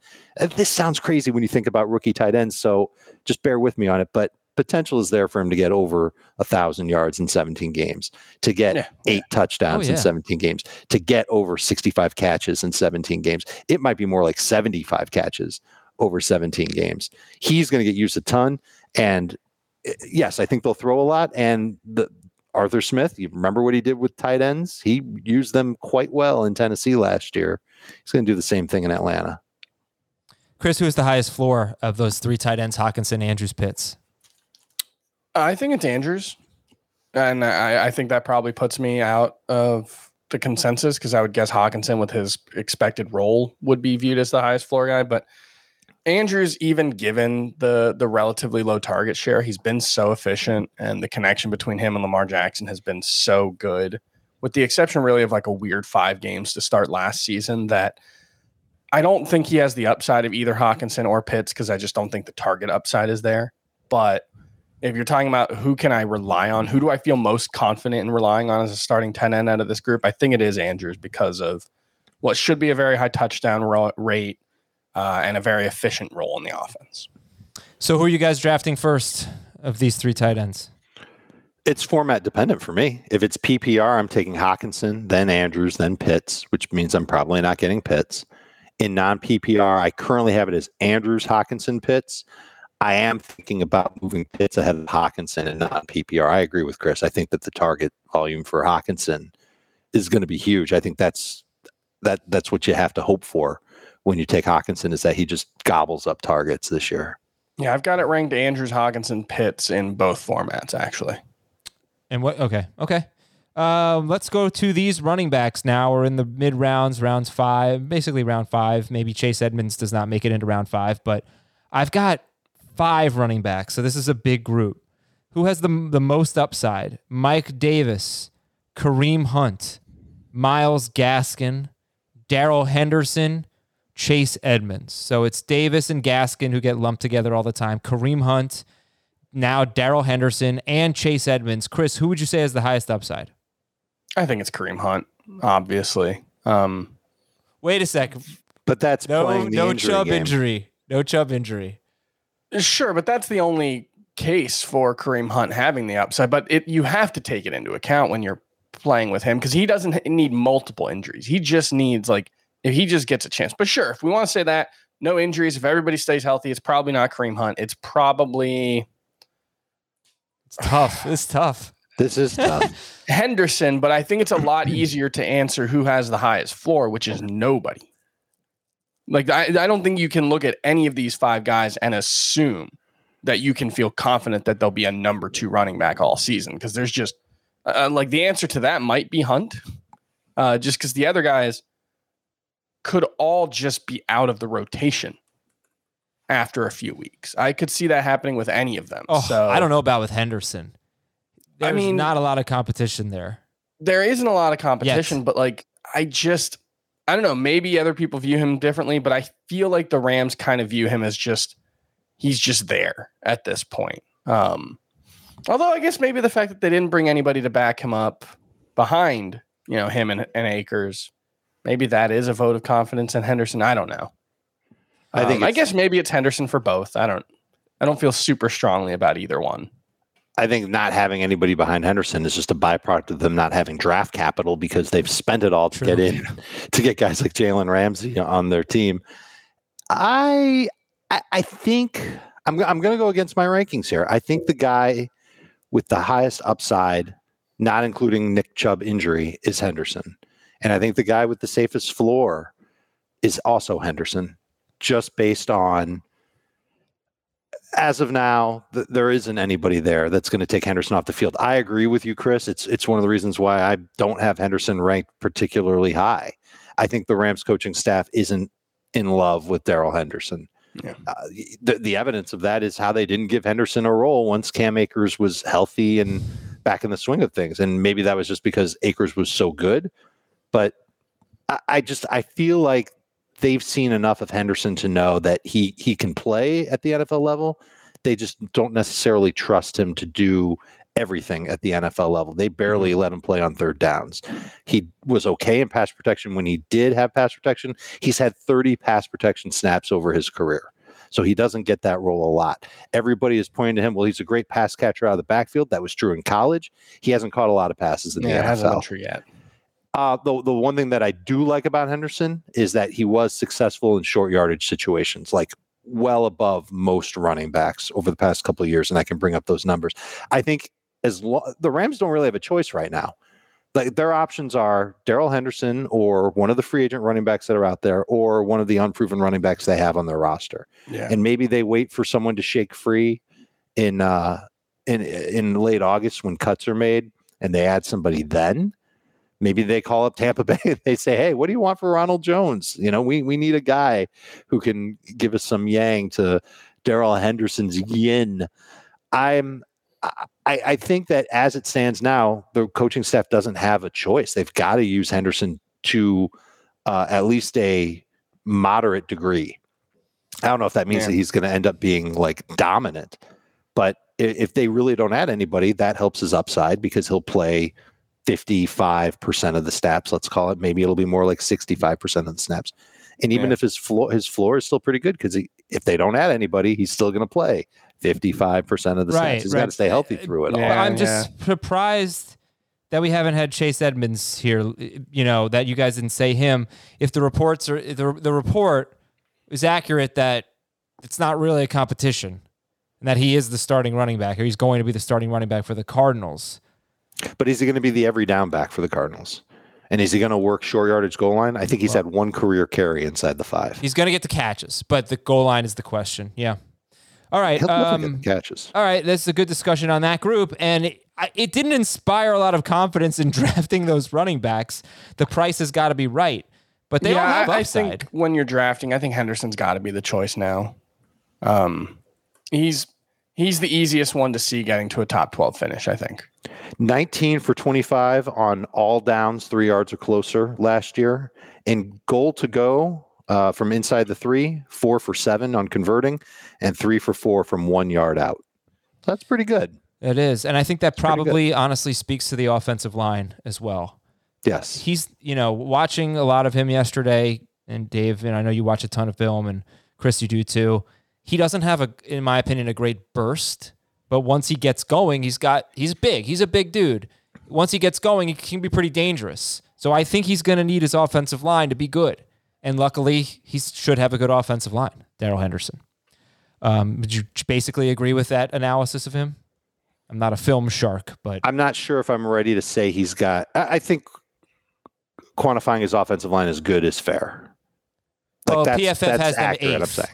This sounds crazy when you think about rookie tight ends, so just bear with me on it. But potential is there for him to get over a thousand yards in 17 games, to get Yeah. eight touchdowns Oh, in 17 games, to get over 65 catches in 17 games. It might be more like 75 catches over 17 games. He's going to get used a ton. And eh, yes, I think they'll throw a lot. And the Arthur Smith, you remember what he did with tight ends? He used them quite well in Tennessee last year. He's going to do the same thing in Atlanta. Chris, who is the highest floor of those three tight ends, Hockenson, Andrews, Pitts? I think it's Andrews. And I, I think that probably puts me out of the consensus because I would guess Hockenson with his expected role would be viewed as the highest floor guy. But Andrews, even given the the relatively low target share, he's been so efficient, and the connection between him and Lamar Jackson has been so good. With the exception, really, of like a weird five games to start last season, that I don't think he has the upside of either Hockenson or Pitts because I just don't think the target upside is there. But if you're talking about who can I rely on, who do I feel most confident in relying on as a starting 10 end out of this group, I think it is Andrews because of what should be a very high touchdown rate uh, and a very efficient role in the offense. So, who are you guys drafting first of these three tight ends? It's format dependent for me. If it's PPR, I'm taking Hockenson, then Andrews, then Pitts, which means I'm probably not getting Pitts. In non PPR, I currently have it as Andrews, Hockenson, Pitts. I am thinking about moving Pitts ahead of Hockenson and non PPR. I agree with Chris. I think that the target volume for Hockenson is going to be huge. I think that's that that's what you have to hope for when you take Hockenson is that he just gobbles up targets this year. Yeah, I've got it ranked Andrews, Hockenson, Pitts in both formats actually. And what? Okay, okay. Um, let's go to these running backs now. We're in the mid rounds, rounds five, basically round five. Maybe Chase Edmonds does not make it into round five, but I've got five running backs. So this is a big group. Who has the, the most upside? Mike Davis, Kareem Hunt, Myles Gaskin, Darrell Henderson, Chase Edmonds. So it's Davis and Gaskin who get lumped together all the time. Kareem Hunt, now Darrell Henderson, and Chase Edmonds. Chris, who would you say has the highest upside? I think it's Kareem Hunt, obviously. Um, Wait a sec. But that's no no injury Chubb game. injury. No Chubb injury. Sure, but that's the only case for Kareem Hunt having the upside. But it you have to take it into account when you're playing with him because he doesn't need multiple injuries. He just needs like if he just gets a chance. But sure, if we want to say that, no injuries, if everybody stays healthy, it's probably not Kareem Hunt. It's probably It's tough. It's tough. This is tough. Henderson, but I think it's a lot easier to answer who has the highest floor, which is nobody. Like I, I don't think you can look at any of these five guys and assume that you can feel confident that they'll be a number two running back all season because there's just uh, like the answer to that might be Hunt, uh, just because the other guys could all just be out of the rotation after a few weeks. I could see that happening with any of them. Oh, so I don't know about with Henderson. I mean- not a lot of competition there. there isn't a lot of competition, but like I just I don't know, maybe other people view him differently, but I feel like the Rams kind of view him as just he's just there at this point. Um although I guess maybe the fact that they didn't bring anybody to back him up behind, you know, him and, and Akers, maybe that is a vote of confidence in Henderson. I don't know. I think Um, I guess maybe it's Henderson for both. I don't I don't feel super strongly about either one. I think not having anybody behind Henderson is just a byproduct of them not having draft capital because they've spent it all to True. get in to get guys like Jalen Ramsey on their team. I I, I think I'm I'm going to go against my rankings here. I think the guy with the highest upside, not including Nick Chubb injury, is Henderson, and I think the guy with the safest floor is also Henderson, just based on as of now, th- there isn't anybody there that's going to take Henderson off the field. I agree with you, Chris. It's it's one of the reasons why I don't have Henderson ranked particularly high. I think the Rams coaching staff isn't in love with Darrell Henderson. Yeah. Uh, the, the evidence of that is how they didn't give Henderson a role once Cam Akers was healthy and back in the swing of things. And maybe that was just because Akers was so good. But I, I just I feel like they've seen enough of Henderson to know that he he can play at the NFL level. They just don't necessarily trust him to do everything at the NFL level. They barely mm-hmm. let him play on third downs. He was okay in pass protection when he did have pass protection. He's had 30 pass protection snaps over his career. So he doesn't get that role a lot. Everybody is pointing to him. Well, he's a great pass catcher out of the backfield. That was true in college. He hasn't caught a lot of passes in Yeah, the hasn't NFL. true yet. Uh, the the one thing that I do like about Henderson is that he was successful in short yardage situations, like well above most running backs over the past couple of years, and I can bring up those numbers. I think as lo- the Rams don't really have a choice right now. Like their options are Darrell Henderson or one of the free agent running backs that are out there, or one of the unproven running backs they have on their roster. Yeah. And maybe they wait for someone to shake free in uh in in late August when cuts are made, and they add somebody then. Maybe they call up Tampa Bay and they say, "Hey, what do you want for Ronald Jones? You know, we we need a guy who can give us some yang to Darrell Henderson's yin." I'm I, I think that as it stands now, the coaching staff doesn't have a choice. They've got to use Henderson to uh, at least a moderate degree. I don't know if that means Yeah. that he's going to end up being like dominant, but if they really don't add anybody, that helps his upside because he'll play 55% of the snaps, let's call it. Maybe it'll be more like 65% of the snaps. And even Yeah. if his floor his floor is still pretty good because if they don't add anybody, he's still going to play 55% of the Right, snaps. He's got to stay healthy through it all. I'm just surprised that we haven't had Chase Edmonds here. You know that you guys didn't say him. If the reports are the the report is accurate that it's not really a competition and that he is the starting running back or he's going to be the starting running back for the Cardinals. But is he going to be the every down back for the Cardinals? And is he going to work short yardage goal line? I think he's had one career carry inside the five. He's going to get the catches, but the goal line is the question. Yeah. All right. He'll um, get the catches. All right. That's a good discussion on that group, and it, it didn't inspire a lot of confidence in drafting those running backs. The price has got to be right, but they all have I, I think when you're drafting, I think Henderson's got to be the choice now. Um, he's he's the easiest one to see getting to a top twelve finish. I think. 19 for 25 on all downs, three yards or closer last year. And goal to go uh, from inside the three, four for seven on converting, and three for four from one yard out. That's pretty good. It is. And I think that good. probably honestly speaks to the offensive line as well. Yes. He's, you know, watching a lot of him yesterday, and Dave, and I know you watch a ton of film, and Chris, you do too. He doesn't have a, in my opinion, a great burst, but once he gets going, he's got, he's big. He's a big dude. Once he gets going, he can be pretty dangerous. So I think he's going to need his offensive line to be good. And luckily, he should have a good offensive line, Darrell Henderson. Um, would you basically agree with that analysis of him? I'm not a film shark, but I'm not sure if I'm ready to say he's got, I, I think quantifying his offensive line as good is fair. Well, PFF has them accurate, I'm saying.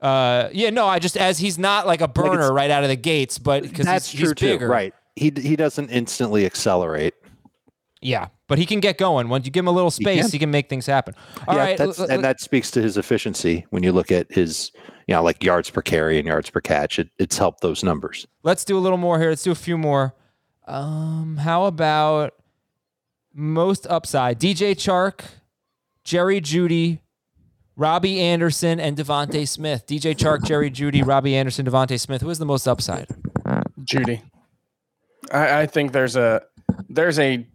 Uh, yeah, no, I just as he's not like a burner it's- right out of the gates, but because That's he's, true he's bigger, too. Right. He, he doesn't instantly accelerate. Yeah, but he can get going once you give him a little space. can. He can, make things happen. All yeah, right, that's, l- l- and that speaks to his efficiency when you look at his, you know, like yards per carry and yards per catch. It, it's helped those numbers. let's do a little more here. Let's do a few more. Um, how about most upside? DJ Chark, Jerry Jeudy, Robbie Anderson, and DeVonta Smith. DJ Chark, Jerry Jeudy, Robbie Anderson, DeVonta Smith. Who is the most upside? Jeudy. I, I think there's a there's a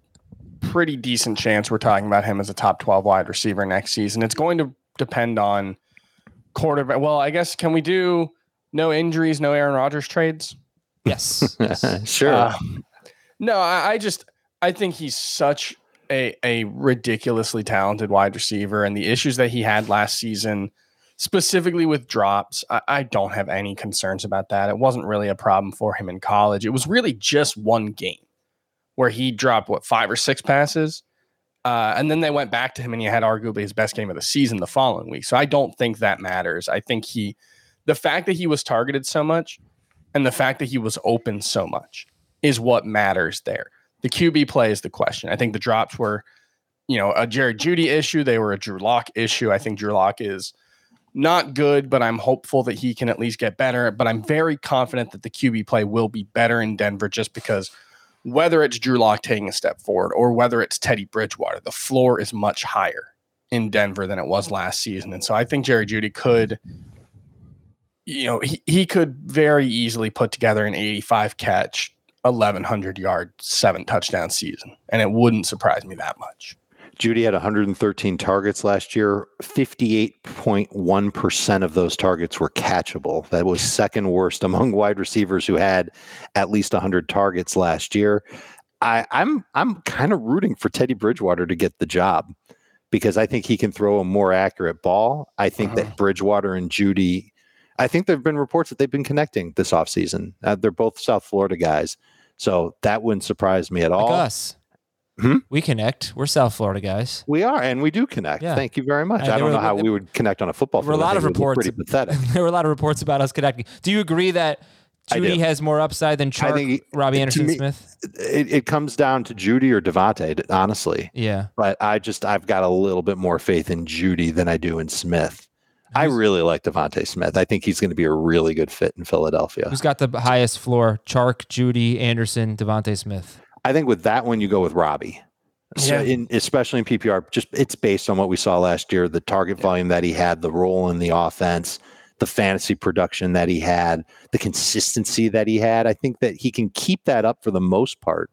pretty decent chance we're talking about him as a top 12 wide receiver next season. It's going to depend on quarterback. Well, I guess can we do no injuries, no Aaron Rodgers trades? Yes. yes. sure. Uh, no, I, I just I think he's such a a ridiculously talented wide receiver, and the issues that he had last season, specifically with drops, I, I don't have any concerns about that. It wasn't really a problem for him in college. It was really just one game where he dropped what five or six passes. Uh, and then they went back to him, and he had arguably his best game of the season the following week. So I don't think that matters. I think he, the fact that he was targeted so much, and the fact that he was open so much is what matters there. The QB play is the question. I think the drops were, you know, a Jared Jeudy issue. They were a Drew Lock issue. I think Drew Lock is not good, but I'm hopeful that he can at least get better. But I'm very confident that the QB play will be better in Denver just because whether it's Drew Lock taking a step forward or whether it's Teddy Bridgewater, the floor is much higher in Denver than it was last season. And so I think Jerry Jeudy could you know, he, he could very easily put together an 85 catch, 1100 yard, seven touchdown season. And it wouldn't surprise me that much. Jeudy had 113 targets last year. 58.1% of those targets were catchable. That was second worst among wide receivers who had at least 100 targets last year. I, I'm I'm kind of rooting for Teddy Bridgewater to get the job because I think he can throw a more accurate ball. I think Uh-huh. that Bridgewater and Jeudy, I think there have been reports that they've been connecting this offseason. Uh, they're both South Florida guys. So that wouldn't surprise me at Like all. us. Hmm? We connect. We're South Florida guys. We are, and we do connect. Yeah. Thank you very much. And I don't were- know how we would connect on a football field. There were a lot of think it would look reports. Pretty pathetic. there were a lot of reports about us connecting. Do you agree that Jeudy has more upside than Chark, think he- Robbie Anderson me- Smith? It, it comes down to Jeudy or DeVonta, honestly. Yeah. But I just I've got a little bit more faith in Jeudy than I do in Smith. I really like DeVonta Smith. I think he's going to be a really good fit in Philadelphia. Who's got the highest floor? Chark, Jeudy, Anderson, DeVonta Smith. I think with that one, you go with Robbie. So Yeah. in, especially in PPR, just it's based on what we saw last year, the target volume that he had, the role in the offense, the fantasy production that he had, the consistency that he had. I think that he can keep that up for the most part.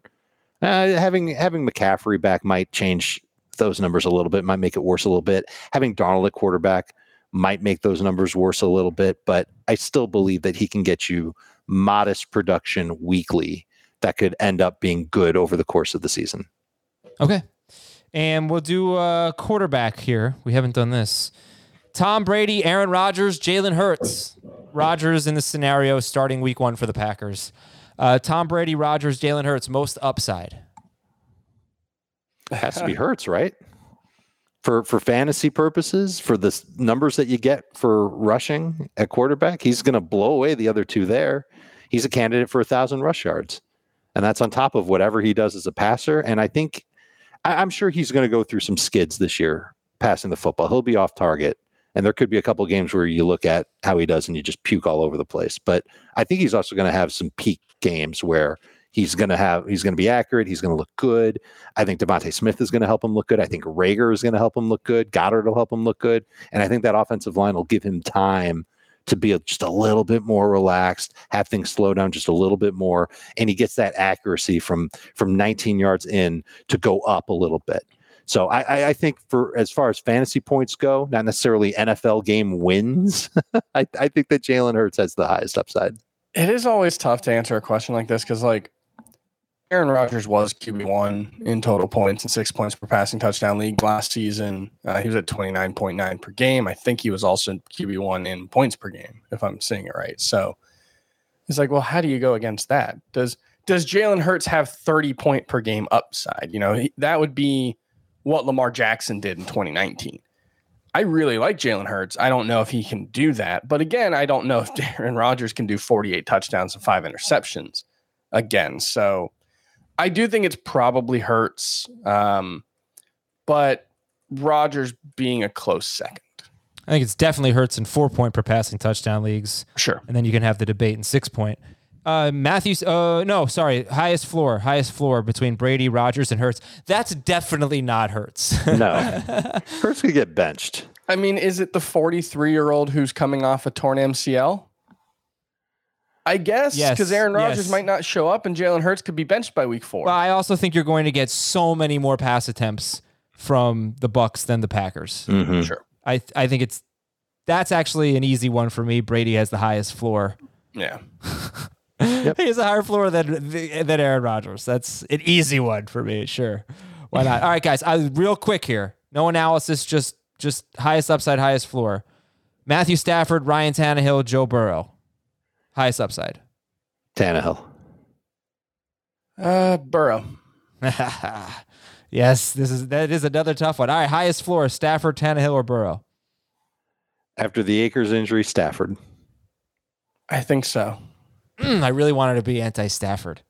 Uh, having having McCaffrey back might change those numbers a little bit, might make it worse a little bit. Having Darnold at quarterback might make those numbers worse a little bit, but I still believe that he can get you modest production weekly that could end up being good over the course of the season. Okay. And we'll do a quarterback here. We haven't done this. Tom Brady, Aaron Rodgers, Jalen Hurts. Rodgers in the scenario starting week one for the Packers. Uh, Tom Brady, Rodgers, Jalen Hurts, most upside. It has to be Hurts, right? For for fantasy purposes, for the numbers that you get for rushing at quarterback, he's going to blow away the other two there. He's a candidate for a thousand rush yards, and that's on top of whatever he does as a passer. And I think I, I'm sure he's going to go through some skids this year passing the football. He'll be off target, and there could be a couple games where you look at how he does and you just puke all over the place. But I think he's also going to have some peak games where he's going to have he's going to be accurate. He's going to look good. I think DeVonta Smith is going to help him look good. I think Reagor is going to help him look good. Goedert will help him look good. And I think that offensive line will give him time to be just a little bit more relaxed, have things slow down just a little bit more, and he gets that accuracy from from 19 yards in to go up a little bit. So I, I, I think for as far as fantasy points go, not necessarily NFL game wins, I, I think that Jalen Hurts has the highest upside. It is always tough to answer a question like this because, like, Aaron Rodgers was QB one in total points and six points per passing touchdown league last season. Uh, he was at twenty nine point nine per game. I think he was also QB one in points per game, if I'm seeing it right. So it's like, well, how do you go against that? Does does Jalen Hurts have thirty point per game upside? You know, he, that would be what Lamar Jackson did in 2019. I really like Jalen Hurts. I don't know if he can do that, but again, I don't know if Aaron Rodgers can do 48 touchdowns and five interceptions again. So I do think it's probably Hurts, um, but Rodgers being a close second. I think it's definitely Hurts in four point per passing touchdown leagues. Sure. And then you can have the debate in six point. Uh, Matthews, uh, no, sorry, highest floor, highest floor between Brady, Rodgers, and Hurts. That's definitely not Hurts. No, Hurts could get benched. I mean, is it the 43 year old who's coming off a torn MCL? I guess Yes, because Aaron Rodgers yes. might not show up and Jalen Hurts could be benched by week four. Well, I also think you're going to get so many more pass attempts from the Bucs than the Packers. Mm-hmm. Sure. I I think it's that's actually an easy one for me. Brady has the highest floor. Yeah. he has a higher floor than than Aaron Rodgers. That's an easy one for me. Sure, why not? All right, guys. I, real quick here. No analysis. Just just highest upside, highest floor. Matthew Stafford, Ryan Tannehill, Joe Burrow. Highest upside. Tannehill. Uh, Burrow. yes, this is that is another tough one. All right, highest floor: Stafford, Tannehill, or Burrow. After the Akers injury, Stafford. I think so. Mm, I really wanted to be anti-Stafford.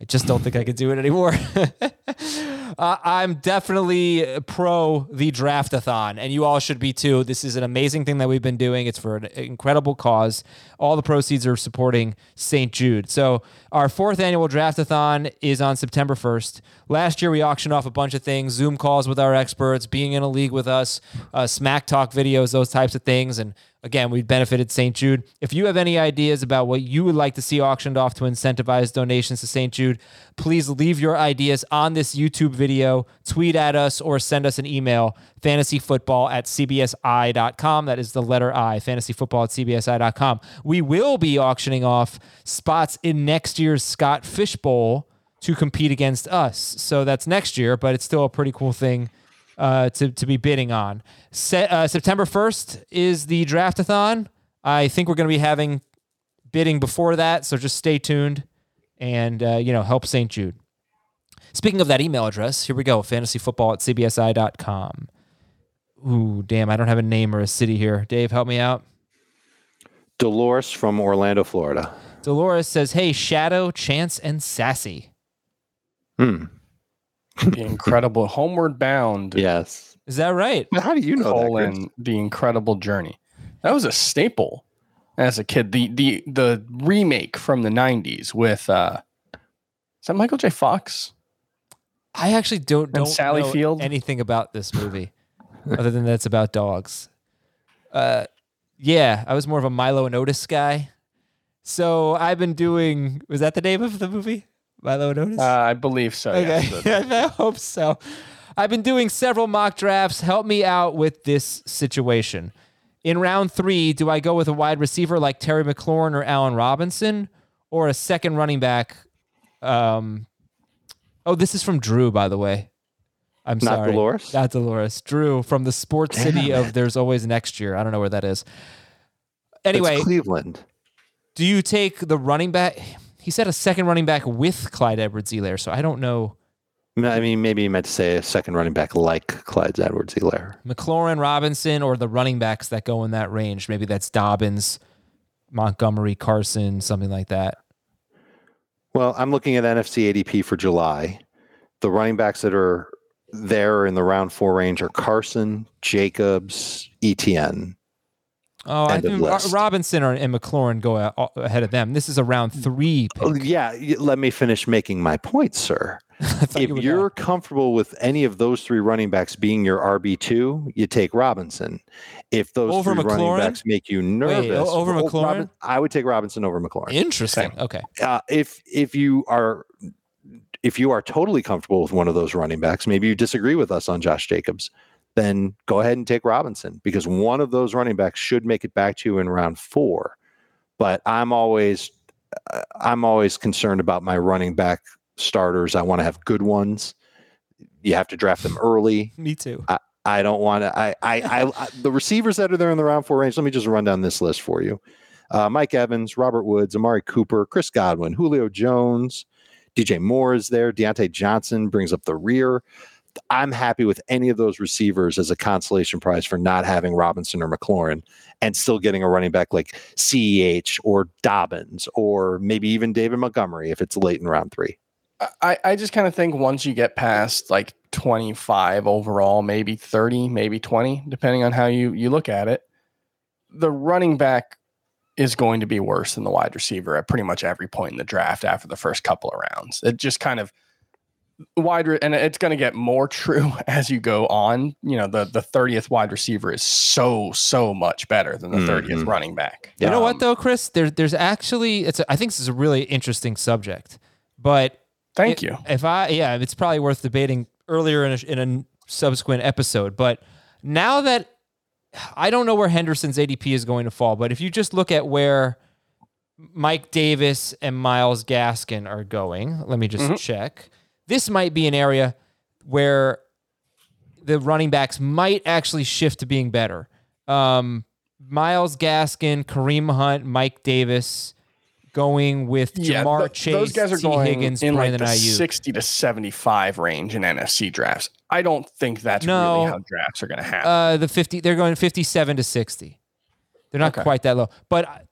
I just don't think I could do it anymore. uh, I'm definitely pro the draftathon, and you all should be too. This is an amazing thing that we've been doing. It's for an incredible cause. All the proceeds are supporting St. Jude. So our fourth annual draftathon is on September 1st. Last year we auctioned off a bunch of things: Zoom calls with our experts, being in a league with us, uh, smack talk videos, those types of things, and Again, we've benefited St. Jude. If you have any ideas about what you would like to see auctioned off to incentivize donations to St. Jude, please leave your ideas on this YouTube video, tweet at us, or send us an email fantasyfootball at cbsi.com. That is the letter I, fantasyfootball at cbsi.com. We will be auctioning off spots in next year's Scott Fish Bowl to compete against us. So that's next year, but it's still a pretty cool thing uh, to to be bidding on. Se- uh, September first is the draftathon. I think we're going to be having bidding before that, so just stay tuned and uh, you know help St. Jude. Speaking of that email address, here we go: fantasyfootball at cbsi.com. Ooh, damn! I don't have a name or a city here. Dave, help me out. Dolores from Orlando, Florida. Dolores says, "Hey, Shadow, Chance, and Sassy." Hmm. The incredible Homeward Bound Yes. Is that right? How do you know that? Chris? The Incredible Journey. That was a staple as a kid. The the the remake from the '90s with uh, is that Michael J. Fox? I actually don't don't Sally know Field? anything about this movie, other than that it's about dogs. Uh, yeah, I was more of a Milo and Otis guy. So I've been doing. Was that the name of the movie? Milo and Otis. Uh, I believe so. Okay, yes. I hope so. I've been doing several mock drafts. Help me out with this situation. In round three, do I go with a wide receiver like Terry McLaurin or Allen Robinson, or a second running back? Um, oh, this is from Drew, by the way. I'm sorry. Not sorry, Dolores? Not Dolores. Drew from the sports city of There's Always Next Year. I don't know where that is. Anyway, It's Cleveland. do you take the running back? He said a second running back with Clyde Edwards-Helaire, so I don't know. I mean, maybe you meant to say a second running back like Clyde Edwards Helaire. McLaurin, Robinson, or the running backs that go in that range. Maybe that's Dobbins, Montgomery, Carson, something like that. Well, I'm looking at NFFC ADP for July. The running backs that are there in the round four range are Carson, Jacobs, Etienne. Oh, I think Robinson or, and McLaurin go ahead of them. This is a round three pick. Oh, yeah, let me finish making my point, sir. If you you're comfortable with any of those three running backs being your RB2, you take Robinson. If those Over three running backs make you nervous, o- over McLaurin? Robin- I would take Robinson over McLaurin. interesting. Okay. uh, if if you are if you are totally comfortable with one of those running backs, maybe you disagree with us on Josh Jacobs, then go ahead and take Robinson because one of those running backs should make it back to you in round four. But I'm always uh, I'm always concerned about my running back starters. I want to have good ones. You have to draft them early. Me too. I don't want to. I, I, I, I, the receivers that are there in the round four range. Let me just run down this list for you: uh, Mike Evans, Robert Woods, Amari Cooper, Chris Godwin, Julio Jones, DJ Moore is there. Diontae Johnson brings up the rear. I'm happy with any of those receivers as a consolation prize for not having Robinson or McLaurin and still getting a running back like CEH or Dobbins or maybe even David Montgomery if it's late in round three. I, I just kind of think once you get past like 25 overall, maybe 30, maybe 20, depending on how you, you look at it, the running back is going to be worse than the wide receiver at pretty much every point in the draft after the first couple of rounds. It just kind of wide re- and it's going to get more true as you go on. You know, the the 30th wide receiver is so so much better than the 30th Mhm. running back. You know what Um, though, Chris? There, there's actually it's. A, I think this is a really interesting subject, but Thank it- you. If I, yeah, it's probably worth debating earlier in a, in a subsequent episode. But now that I don't know where Henderson's ADP is going to fall, but if you just look at where Mike Davis and Myles Gaskin are going, let me just Mhm. check. This might be an area where the running backs might actually shift to being better. Um, Myles Gaskin, Kareem Hunt, Mike Davis going with Ja'Marr th- Chase, those guys are T. going Higgins, in like Brandon the Aiyuk. 60 to 75 range in NFFC drafts. I don't think that's No. really how drafts are going to happen. Uh, the fifty, they're going fifty-seven to sixty. They're not Okay. quite that low, but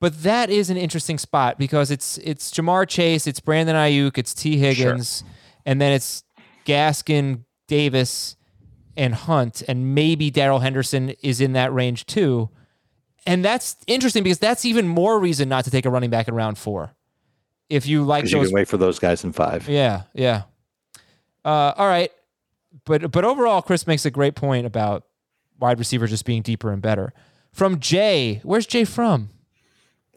but that is an interesting spot because it's it's Ja'Marr Chase, it's Brandon Aiyuk, it's T Higgins, and then it's Gaskin, Davis, and Hunt, and maybe Darrell Henderson is in that range too. And that's interesting because that's even more reason not to take a running back in round four. If you like Because you can wait for those guys in five. yeah, yeah. Uh, all right, but but overall, Chris makes a great point about wide receiver just being deeper and better. From Jay, where's Jay from?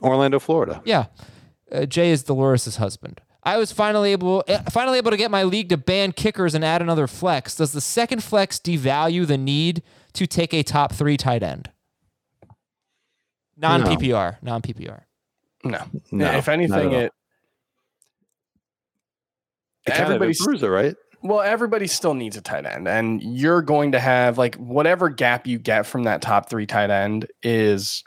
Orlando, Florida. Yeah, uh, Jay is Dolores's husband. I was finally able uh, finally able to get my league to ban kickers and add another flex. Does the second flex devalue the need to take a top three tight end? Non PPR, non PPR. no. No, if anything, it It kind of everybody's improves it, right? Well, everybody still needs a tight end, and you're going to have like whatever gap you get from that top three tight end is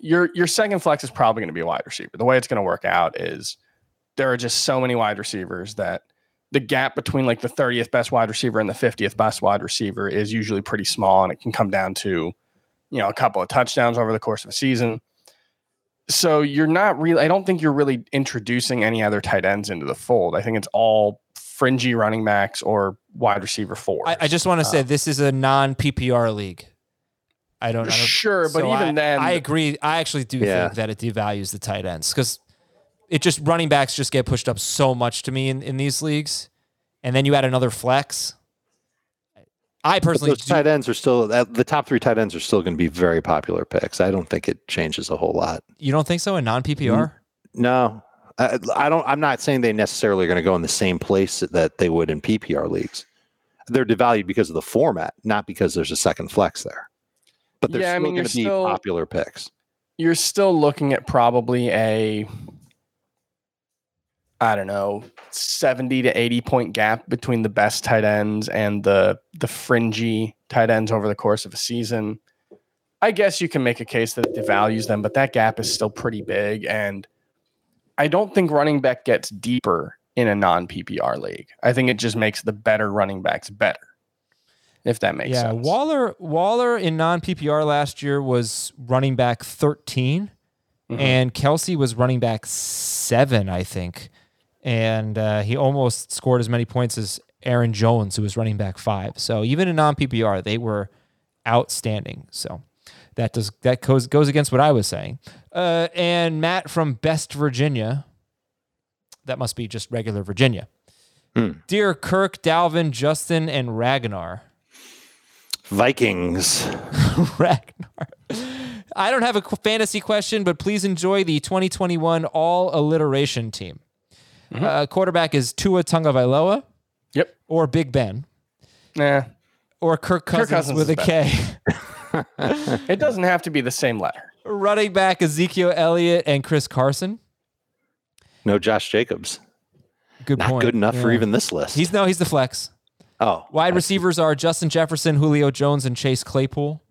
your your second flex is probably going to be a wide receiver. The way it's going to work out is there are just so many wide receivers that the gap between like the 30th best wide receiver and the 50th best wide receiver is usually pretty small, and it can come down to you know a couple of touchdowns over the course of a season. So you're not really. I don't think you're really introducing any other tight ends into the fold. I think it's all fringy running backs or wide receiver four. I, I just want to say uh, this is a non PPR league. I don't. I don't Sure, but even I, then- I agree. I actually do Yeah. think that it devalues the tight ends because it just running backs just get pushed up so much to me in, in these leagues, and then you add another flex. I But personally those do, tight ends are still the top three tight ends are still going to be very popular picks. I don't think it changes a whole lot. you don't think so in non PPR? No, I, I don't. I'm not saying they necessarily are going to go in the same place that they would in PPR leagues. They're devalued because of the format, not because there's a second flex there. But they're Yeah, I still mean, going to be still- popular picks. you're still looking at probably a I don't know, 70 to 80 point gap between the best tight ends and the the fringy tight ends over the course of a season. I guess you can make a case that it devalues them, but that gap is still pretty big and I don't think running back gets deeper in a non PPR league. I think it just makes the better running backs better. If that makes Yeah, sense. Waller Waller in non PPR last year was running back 13, Mhm. and Kelce was running back seven, I think, and uh, he almost scored as many points as Aaron Jones, who was running back five. So even in non PPR, they were outstanding. So that does that goes goes against what I was saying. Uh, and Matt from Best Virginia, that must be just regular Virginia. Hmm. Dear Kirk, Dalvin, Justin, and Ragnar. Vikings. Ragnar. I don't have a fantasy question, but please enjoy the 2021 All Alliteration team. Uh, quarterback is Tua Tagovailoa Yep. or Big Ben Nah. or Kirk Cousins, Cousins with a is K. It doesn't have to be the same letter. Running back Ezekiel Elliott and Chris Carson. No Josh Jacobs. Good Not point. good enough for even this list. He's no, he's the flex. Oh, Wide receivers are Justin Jefferson, Julio Jones, and Chase Claypool.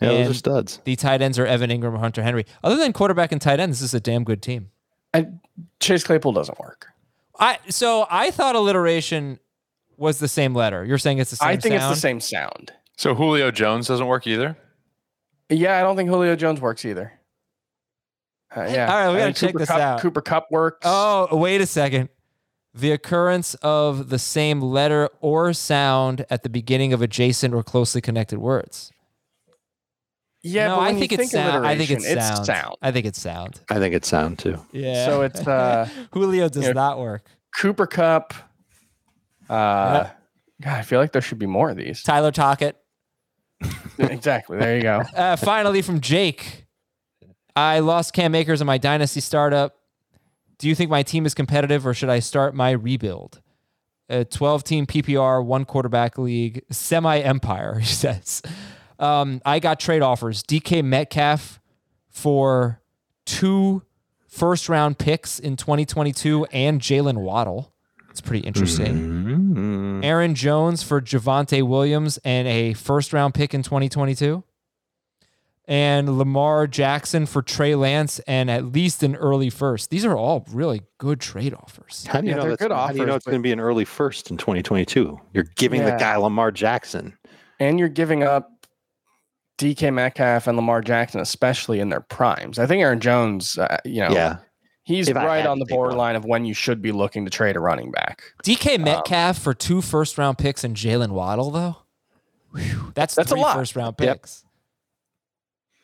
yeah, those are studs. The tight ends are Evan Engram, Hunter Henry. Other than quarterback and tight end, this is a damn good team. And Chase Claypool doesn't work. I so I thought alliteration was the same letter. You're saying it's the same. I think it's the same sound. So Julio Jones doesn't work either. Yeah, I don't think Julio Jones works either. Uh, yeah. All right, we I gotta think check Cooper this Kupp- out. Cooper Kupp works. Oh, wait a second. The occurrence of the same letter or sound at the beginning of adjacent or closely connected words. yeah. no, but I when you think it's sound. I think it's alliteration, sound. sound. I think it's sound. I think it's sound too. Yeah. So it's uh, Julio does Yeah. not work. Cooper Kupp. Uh, God, I feel like there should be more of these. Tyler Tockett. exactly. There you go. Uh, finally, from Jake, I lost Cam Akers in my dynasty startup. Do you think my team is competitive, or should I start my rebuild? A 12 team PPR, one quarterback league, semi empire. He says, um, I got trade offers: DK Metcalf for two first round picks in 2022 and Jaylen Waddle. It's pretty interesting. Aaron Jones for Javonte Williams and a first round pick in 2022. And Lamar Jackson for Trey Lance and at least an early first. These are all really good trade offers. How do you Yeah, know they're that's, good How do you know offers, it's going to be an early first in 2022? You're giving the guy Lamar Jackson. And you're giving up DK Metcalf and Lamar Jackson, especially in their primes. I think Aaron Jones, uh, you know, Yeah, he's If right on the borderline of when you should be looking to trade a running back. DK Um, Metcalf for two first round picks and Jaylen Waddle, though. Whew, that's That's a lot. first round Yep.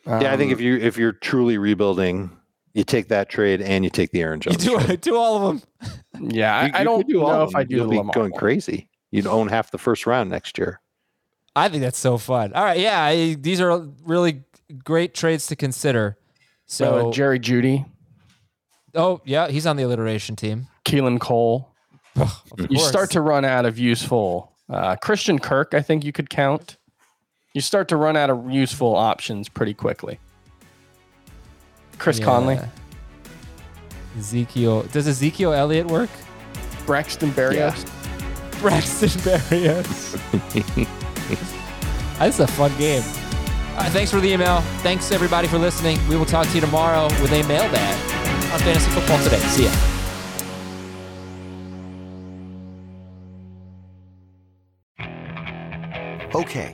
Picks. yeah. I think Um, if you if you're truly rebuilding, you take that trade and you take the Aaron You Jones. do, trade. do all of them. yeah, You- I, I don't do all know if I do You'll the be Lamar going one. crazy. You'd own half the first round next year. I think that's so fun. All right, yeah, I, these are really great trades to consider. So So, Jerry Jeudy, oh yeah, he's on the alliteration team. Keelan Cole. You course. start to run out of useful uh, Christian Kirk. I think you could count. You start to run out of useful options pretty quickly. Chris Conley. Ezekiel. Does Ezekiel Elliott work? Braxton Berrios. Braxton Berrios. That's a fun game. All right, thanks for the email. Thanks everybody for listening. We will talk to you tomorrow with a mailbag on Fantasy Football Today. See ya. Okay,